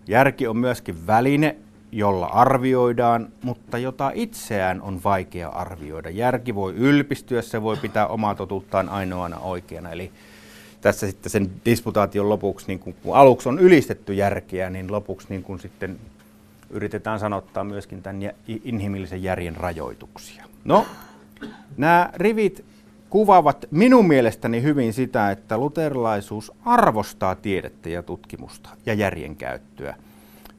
Järki on myöskin väline, jolla arvioidaan, mutta jota itseään on vaikea arvioida. Järki voi ylpistyä, se voi pitää omaa totuuttaan ainoana oikeana. Eli tässä sitten sen disputaation lopuksi, niin kun, aluksi on ylistetty järkeä, niin lopuksi niin kun sitten yritetään sanottaa myöskin tämän inhimillisen järjen rajoituksia. No, nämä rivit kuvaavat minun mielestäni hyvin sitä, että luterilaisuus arvostaa tiedettä ja tutkimusta ja järjen käyttöä.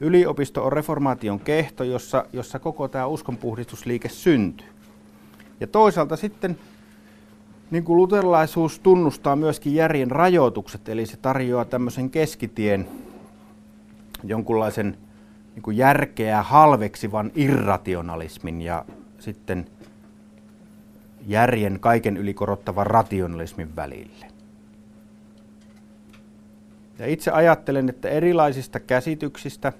Yliopisto on reformaation kehto, jossa, jossa koko tämä uskonpuhdistusliike syntyy. Ja toisaalta sitten niin kuin luterilaisuus tunnustaa myöskin järjen rajoitukset, eli se tarjoaa tämmöisen keskitien jonkunlaisen niin kuin järkeä halveksivan irrationalismin ja sitten järjen kaiken ylikorottavan rationalismin välille. Ja itse ajattelen, että erilaisista käsityksistä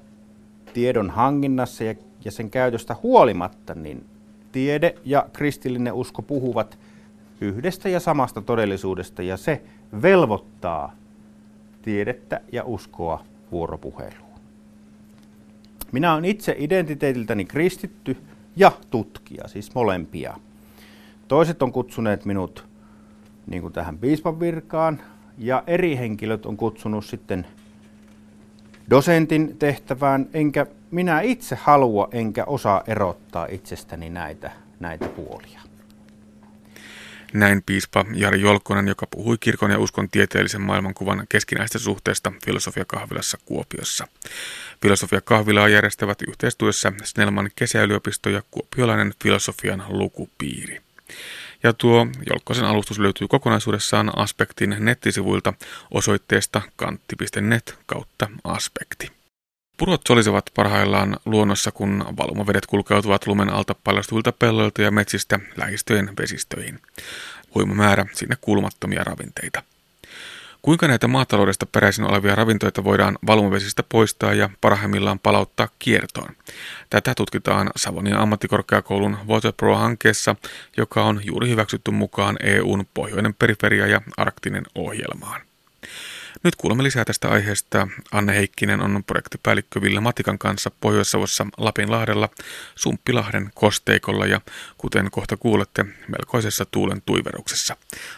tiedon hankinnassa ja, sen käytöstä huolimatta, niin tiede ja kristillinen usko puhuvat yhdestä ja samasta todellisuudesta, ja se velvoittaa tiedettä ja uskoa vuoropuheluun. Minä olen itse identiteetiltäni kristitty ja tutkija, siis molempia. Toiset on kutsuneet minut niin kuin tähän piispan virkaan, ja eri henkilöt on kutsunut sitten dosentin tehtävään, enkä minä itse halua enkä osaa erottaa itsestäni näitä, näitä puolia. Näin piispa Jari Jolkonen, joka puhui kirkon ja uskon tieteellisen maailmankuvan keskinäistä suhteesta filosofiakahvilassa Kuopiossa. Filosofiakahvilaa järjestävät yhteistyössä Snellman kesäyliopisto ja kuopiolainen filosofian lukupiiri. Ja tuo Jolkkosen alustus löytyy kokonaisuudessaan Aspektin nettisivuilta osoitteesta kantti.net kautta aspekti. Purot solisevat parhaillaan luonnossa, kun valumavedet kulkeutuvat lumen alta paljastuvilta pelloilta ja metsistä lähistöjen vesistöihin. Huima määrä sinne kuulumattomia ravinteita. Kuinka näitä maataloudesta peräisin olevia ravintoita voidaan valumavesistä poistaa ja parhaimmillaan palauttaa kiertoon? Tätä tutkitaan Savonia ammattikorkeakoulun WaterPro-hankkeessa, joka on juuri hyväksytty mukaan EUn pohjoinen periferia ja arktinen ohjelmaan. Nyt kuulemme lisää tästä aiheesta. Anne Heikkinen on projektipäällikkö Ville Matikan kanssa Pohjois-Savossa Lapinlahdella, Sumppilahden kosteikolla ja kuten kohta kuulette, melkoisessa tuulen tuiveruksessa.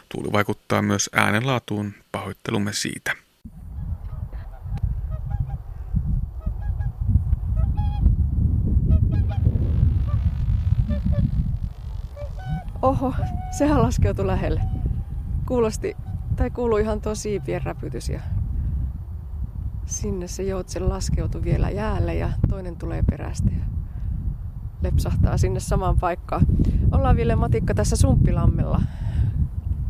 Tuuli vaikuttaa myös äänenlaatuun, pahoittelumme siitä. Oho, sehän laskeutui lähelle. Kuulosti tai kuului ihan tuo siipien räpytys ja sinne se joutsen laskeutui vielä jäälle ja toinen tulee perästä ja lepsahtaa sinne samaan paikkaan. Ollaan vielä Matikka tässä Sumppilammella.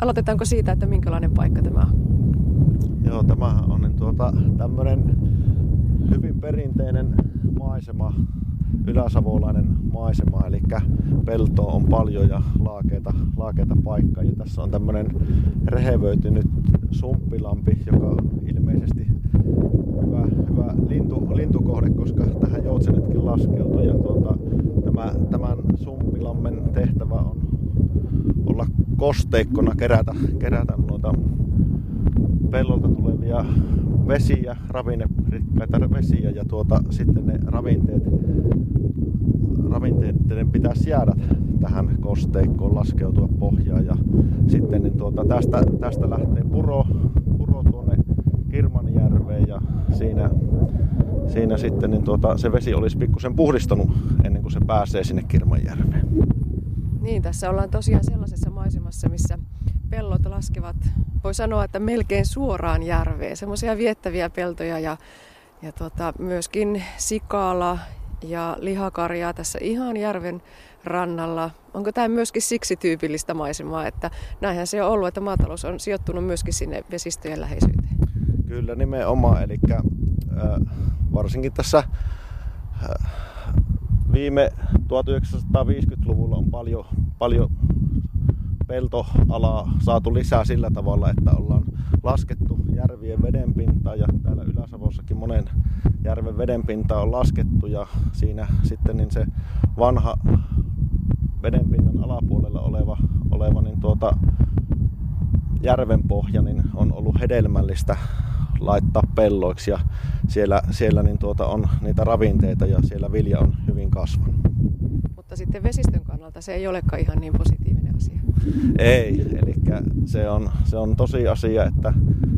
Aloitetaanko siitä, että minkälainen paikka tämä on? Joo, tämä on niin tuota, tämmöinen hyvin perinteinen maisema yläsavolainen maisema, eli peltoa on paljon ja laakeita, laakeita paikkaa. Ja tässä on tämmöinen rehevöitynyt sumppilampi, joka on ilmeisesti hyvä, hyvä lintu, lintukohde, koska tähän joutsenetkin laskeutuu. Ja tuota, tämä, tämän sumppilammen tehtävä on olla kosteikkona kerätä, kerätä noita pellolta tulevia vesiä, ravinnerikkaita vesiä ja tuota, sitten ne ravinteet, ravinteiden pitäisi jäädä tähän kosteikkoon, laskeutua pohjaan ja sitten niin tuota, tästä, tästä lähtee puro, puro tuonne Kirmanjärveen ja siinä, siinä sitten niin tuota, se vesi olisi pikkusen puhdistunut ennen kuin se pääsee sinne Kirmanjärveen. Niin, tässä ollaan tosiaan sellaisessa maisemassa, missä pellot laskevat, voi sanoa, että melkein suoraan järveen. Semmoisia viettäviä peltoja ja, ja tota, myöskin sikala ja lihakarjaa tässä ihan järven rannalla. Onko tämä myöskin siksi tyypillistä maisemaa, että näinhän se on ollut, että maatalous on sijoittunut myöskin sinne vesistöjen läheisyyteen? Kyllä nimenomaan, eli äh, varsinkin tässä äh, viime 1950-luvulla on paljon, paljon peltoalaa saatu lisää sillä tavalla, että ollaan laskettu järvien vedenpintaa ja täällä Ylä-Savossakin monen järven vedenpinta on laskettu ja siinä sitten niin se vanha vedenpinnan alapuolella oleva, oleva niin tuota, järvenpohja niin on ollut hedelmällistä laittaa pelloiksi ja siellä, siellä niin tuota on niitä ravinteita ja siellä vilja on hyvin kasvanut. Mutta sitten vesistön kannalta se ei olekaan ihan niin positiivinen. Ei, eli se on, se on tosi asia, että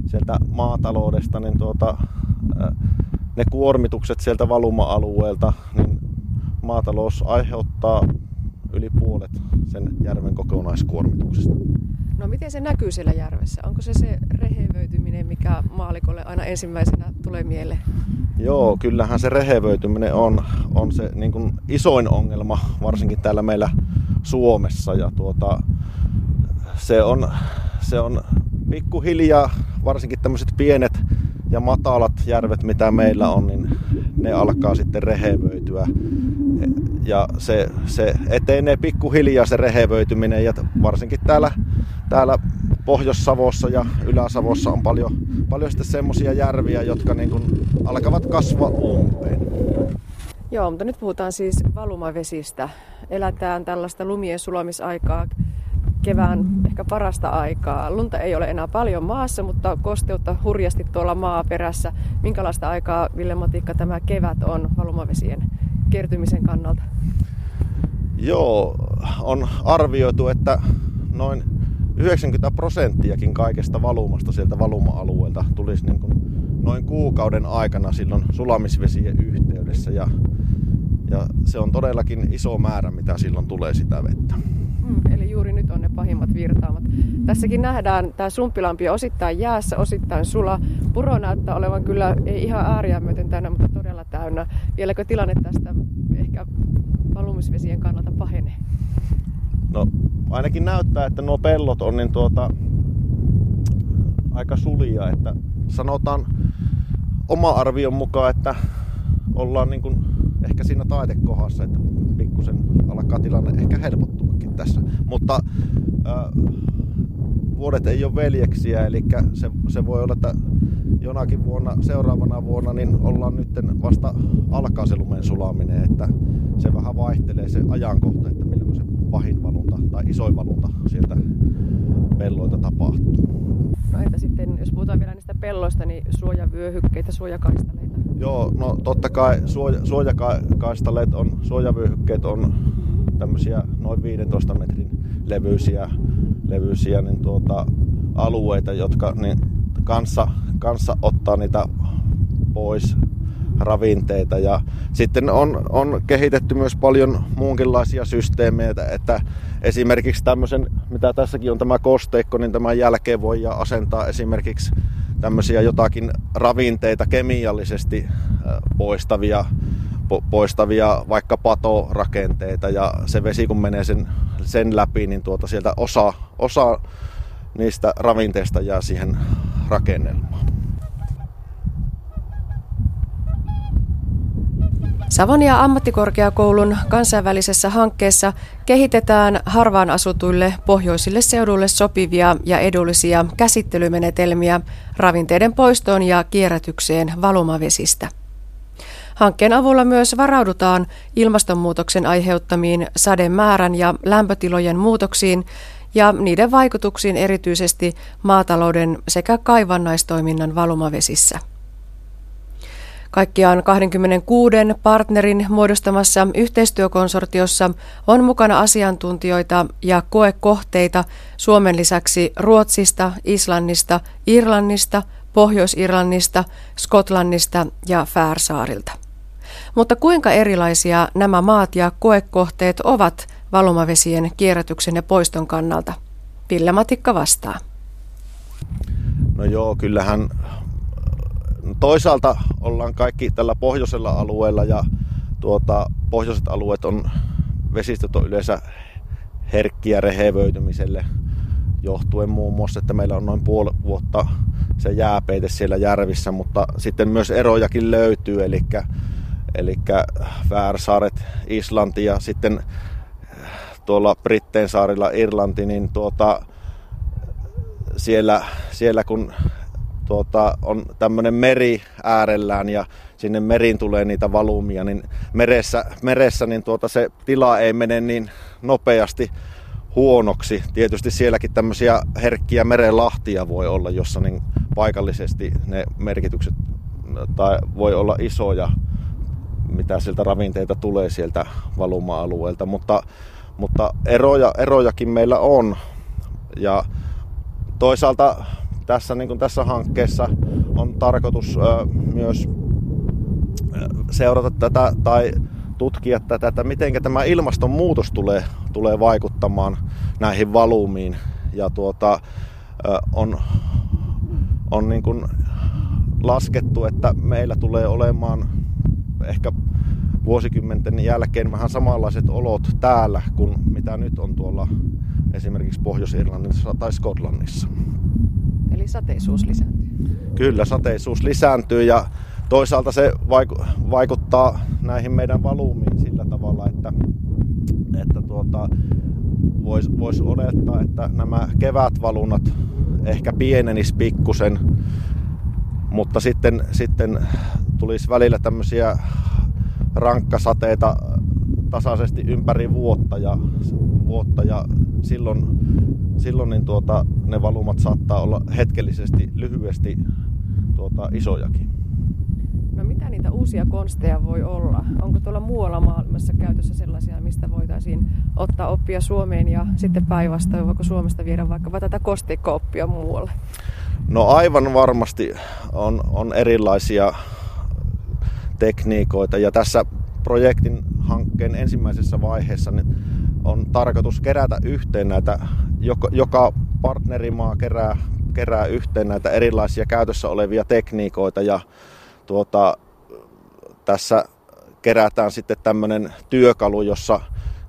sieltä maataloudesta niin tuota, ne kuormitukset sieltä valuma-alueelta, niin maatalous aiheuttaa yli puolet sen järven kokonaiskuormituksesta. No miten se näkyy siellä järvessä? Onko se se rehevöityminen, mikä maalikolle aina ensimmäisenä tulee mieleen? Joo, kyllähän se rehevöityminen on, on se niin kuin isoin ongelma, varsinkin täällä meillä Suomessa. Ja tuota, se, on, se on pikkuhiljaa, varsinkin tämmöiset pienet ja matalat järvet, mitä meillä on, niin ne alkaa sitten rehevöityä. Ja se, se etenee pikkuhiljaa se rehevöityminen ja varsinkin täällä, täällä Pohjois-Savossa ja Ylä-Savossa on paljon, paljon sitten semmoisia järviä, jotka niin kuin alkavat kasvaa umpeen. Joo, mutta nyt puhutaan siis valumavesistä. Elätään tällaista lumien sulamisaikaa, kevään ehkä parasta aikaa. Lunta ei ole enää paljon maassa, mutta kosteutta hurjasti tuolla maaperässä. Minkälaista aikaa, Ville Matikka, tämä kevät on valumavesien kertymisen kannalta? Joo, on arvioitu, että noin 90 prosenttiakin kaikesta valumasta sieltä valuma-alueelta tulisi niin kuin noin kuukauden aikana silloin sulamisvesien yhteydessä. Ja, ja se on todellakin iso määrä, mitä silloin tulee sitä vettä. Mm, eli juuri pahimmat virtaamat. Tässäkin nähdään tämä sumppilampi osittain jäässä, osittain sula. Puro näyttää olevan kyllä ei ihan ääriä myöten täynnä, mutta todella täynnä. Vieläkö tilanne tästä ehkä valumisvesien kannalta pahenee? No ainakin näyttää, että nuo pellot on niin tuota, aika sulia, että sanotaan oma arvion mukaan, että ollaan niin kuin ehkä siinä taitekohdassa, että pikkusen alkaa tilanne ehkä helpottuakin tässä. Mutta vuodet ei ole veljeksiä, eli se, se voi olla, että jonakin vuonna, seuraavana vuonna, niin ollaan nyt vasta alkaa se lumen sulaminen, että se vähän vaihtelee se ajankohta, että milloin se pahin valunta tai isoin valunta sieltä pelloilta tapahtuu. No entä sitten, jos puhutaan vielä niistä pelloista, niin suojavyöhykkeitä, suojakaistaleita? Joo, no totta kai suoja, suojakaistaleet on, suojavyöhykkeet on tämmöisiä noin 15 metrin levyisiä, levyisiä niin tuota, alueita, jotka niin kanssa, kanssa ottaa niitä pois ravinteita. Ja sitten on, on kehitetty myös paljon muunkinlaisia systeemeitä, että esimerkiksi tämmöisen, mitä tässäkin on tämä kosteikko, niin tämän jälkeen voi asentaa esimerkiksi tämmöisiä jotakin ravinteita kemiallisesti poistavia, po, poistavia vaikka patorakenteita ja se vesi kun menee sen, sen läpi, niin tuota sieltä osa, osa niistä ravinteista jää siihen rakennelmaan. Savonia ammattikorkeakoulun kansainvälisessä hankkeessa kehitetään harvaan asutuille pohjoisille seuduille sopivia ja edullisia käsittelymenetelmiä ravinteiden poistoon ja kierrätykseen valumavesistä. Hankkeen avulla myös varaudutaan ilmastonmuutoksen aiheuttamiin sademäärän ja lämpötilojen muutoksiin ja niiden vaikutuksiin erityisesti maatalouden sekä kaivannaistoiminnan valumavesissä. Kaikkiaan 26 partnerin muodostamassa yhteistyökonsortiossa on mukana asiantuntijoita ja koekohteita Suomen lisäksi Ruotsista, Islannista, Irlannista, Pohjois-Irlannista, Skotlannista ja Färsaarilta. Mutta kuinka erilaisia nämä maat ja koekohteet ovat valumavesien kierrätyksen ja poiston kannalta? Ville Matikka vastaa. No joo, kyllähän toisaalta ollaan kaikki tällä pohjoisella alueella ja tuota, pohjoiset alueet on, vesistöt on yleensä herkkiä rehevöitymiselle johtuen muun muassa, että meillä on noin puoli vuotta se jääpeite siellä järvissä, mutta sitten myös erojakin löytyy, eli, eli Färsaaret, Islanti ja sitten tuolla Britteen saarilla Irlanti, niin tuota, siellä, siellä kun tuota, on tämmöinen meri äärellään ja sinne meriin tulee niitä valumia, niin meressä, meressä niin tuota, se tila ei mene niin nopeasti huonoksi. Tietysti sielläkin tämmöisiä herkkiä merenlahtia voi olla, jossa niin paikallisesti ne merkitykset tai voi olla isoja, mitä sieltä ravinteita tulee sieltä valuma-alueelta, mutta, mutta eroja, erojakin meillä on. Ja toisaalta tässä, niin kuin tässä hankkeessa on tarkoitus ö, myös seurata tätä tai tutkia tätä, että miten tämä ilmastonmuutos tulee, tulee vaikuttamaan näihin valumiin. ja tuota, on, on niin kuin laskettu, että meillä tulee olemaan ehkä vuosikymmenten jälkeen vähän samanlaiset olot täällä kuin mitä nyt on tuolla esimerkiksi Pohjois-Irlannissa tai Skotlannissa. Eli sateisuus lisääntyy? Kyllä, sateisuus lisääntyy ja toisaalta se vaikuttaa näihin meidän valumiin sillä tavalla, että, että tuota, voisi vois odottaa, että nämä kevätvalunnat ehkä pienenis pikkusen, mutta sitten, sitten tulisi välillä tämmöisiä rankkasateita tasaisesti ympäri vuotta ja, vuotta ja silloin, silloin niin tuota, ne valumat saattaa olla hetkellisesti lyhyesti tuota, isojakin. No mitä niitä uusia konsteja voi olla? Onko tuolla muualla maailmassa käytössä sellaisia, mistä voitaisiin ottaa oppia Suomeen ja sitten päinvastoin, voiko Suomesta viedä vaikka tätä kosteikko-oppia muualle? No aivan varmasti on, on erilaisia tekniikoita ja tässä projektin hankkeen ensimmäisessä vaiheessa niin on tarkoitus kerätä yhteen näitä, joka, joka partnerimaa kerää, kerää yhteen näitä erilaisia käytössä olevia tekniikoita ja tuota, tässä kerätään sitten tämmöinen työkalu, jossa,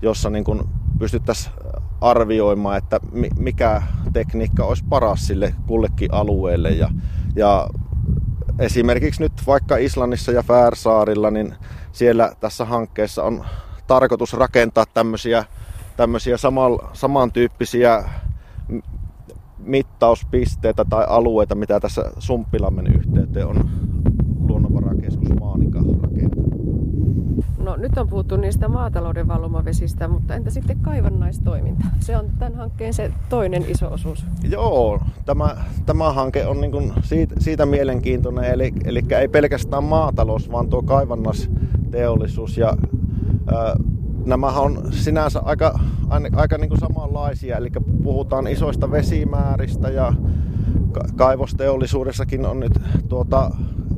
jossa niin kuin pystyttäisiin arvioimaan, että mikä tekniikka olisi paras sille kullekin alueelle. Ja, ja esimerkiksi nyt vaikka Islannissa ja Färsaarilla, niin siellä tässä hankkeessa on tarkoitus rakentaa tämmöisiä, tämmöisiä saman, samantyyppisiä mittauspisteitä tai alueita, mitä tässä Sumppilammen yhteyteen on luonnonvarakeskus Maanika rakentanut. No nyt on puhuttu niistä maatalouden valumavesistä, mutta entä sitten kaivannaistoiminta? Se on tämän hankkeen se toinen iso osuus. Joo, tämä, tämä hanke on niin siitä, siitä mielenkiintoinen, eli, eli ei pelkästään maatalous, vaan tuo kaivannasteollisuus ja ää, nämä on sinänsä aika, aika niin kuin samanlaisia, eli puhutaan isoista vesimääristä ja kaivosteollisuudessakin on nyt tuota,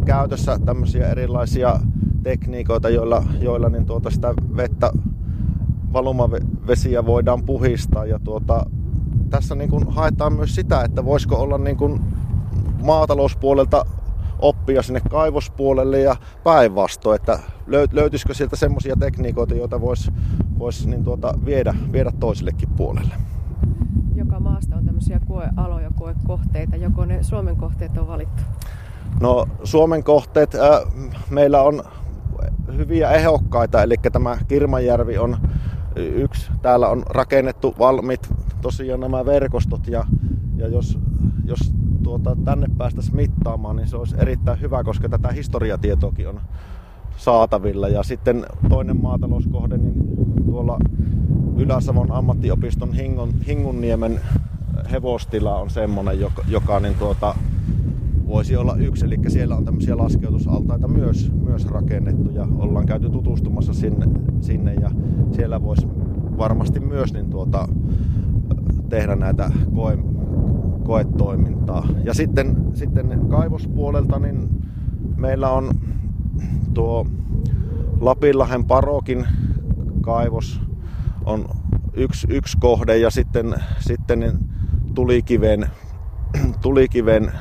käytössä tämmöisiä erilaisia tekniikoita, joilla, joilla niin tuota sitä vettä valumavesiä voidaan puhistaa. Ja tuota, tässä niin kuin haetaan myös sitä, että voisiko olla niin kuin maatalouspuolelta oppia sinne kaivospuolelle ja päinvastoin, että löytyisikö sieltä semmoisia tekniikoita, joita voisi vois niin tuota viedä, viedä toisellekin puolelle. Joka maasta on tämmöisiä koealoja, koekohteita, joko ne Suomen kohteet on valittu? No Suomen kohteet, äh, meillä on hyviä ehokkaita, eli tämä Kirmanjärvi on yksi. Täällä on rakennettu valmiit tosiaan nämä verkostot ja, ja jos, jos tuota, tänne päästäisiin mittaamaan, niin se olisi erittäin hyvä, koska tätä historiatietoakin on saatavilla. Ja sitten toinen maatalouskohde, niin tuolla Ylä-Savon ammattiopiston Hingon, Hingunniemen hevostila on semmoinen, joka, joka niin tuota, voisi olla yksi. Eli siellä on tämmöisiä laskeutusaltaita myös, myös rakennettu ja ollaan käyty tutustumassa sinne, sinne ja siellä voisi varmasti myös niin tuota, tehdä näitä koe, koetoimintaa. Ja sitten, sitten kaivospuolelta niin meillä on tuo Lapinlahen Parokin kaivos on yksi, yksi kohde ja sitten, sitten tulikiven, tulikiven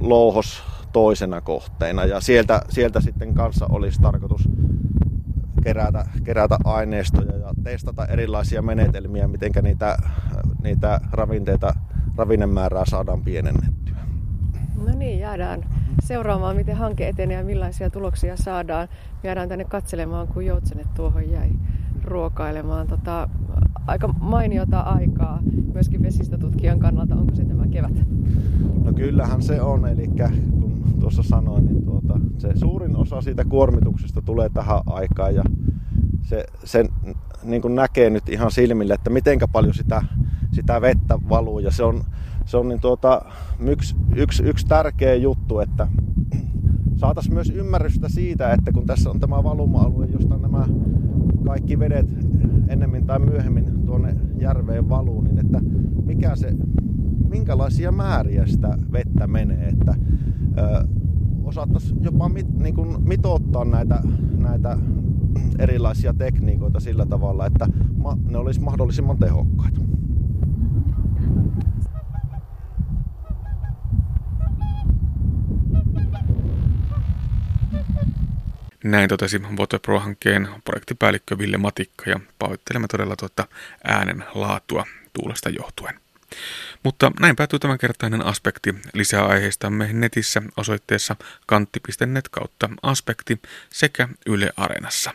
louhos toisena kohteena ja sieltä, sieltä sitten kanssa olisi tarkoitus kerätä, kerätä aineistoja ja testata erilaisia menetelmiä, miten niitä, niitä ravinteita, ravinnemäärää saadaan pienennettyä. No niin, jäädään seuraamaan, miten hanke etenee ja millaisia tuloksia saadaan. Jäädään tänne katselemaan, kun joutsenet tuohon jäi ruokailemaan. Tota, aika mainiota aikaa myöskin vesistötutkijan kannalta. Onko se tämä kevät? No kyllähän se on, eli kun tuossa sanoin, niin tuota, se suurin osa siitä kuormituksesta tulee tähän aikaan ja se, sen niin kuin näkee nyt ihan silmille, että mitenkä paljon sitä, sitä vettä valuu ja se on, se on niin tuota, yksi, yksi, yksi tärkeä juttu, että saataisiin myös ymmärrystä siitä, että kun tässä on tämä valuma-alue, josta nämä kaikki vedet ennemmin tai myöhemmin tuonne järveen valuu, niin että mikä se, minkälaisia määriä sitä vettä menee, että ö, osattaisiin jopa mit, niin kuin mitoittaa näitä, näitä erilaisia tekniikoita sillä tavalla, että ma, ne olisi mahdollisimman tehokkaita. Näin totesi Waterpro-hankkeen projektipäällikkö Ville Matikka ja pahoittelemme todella tuota äänen laatua tuulesta johtuen. Mutta näin päättyy tämänkertainen aspekti. Lisää aiheistamme netissä osoitteessa kantti.net kautta aspekti sekä Yle Areenassa.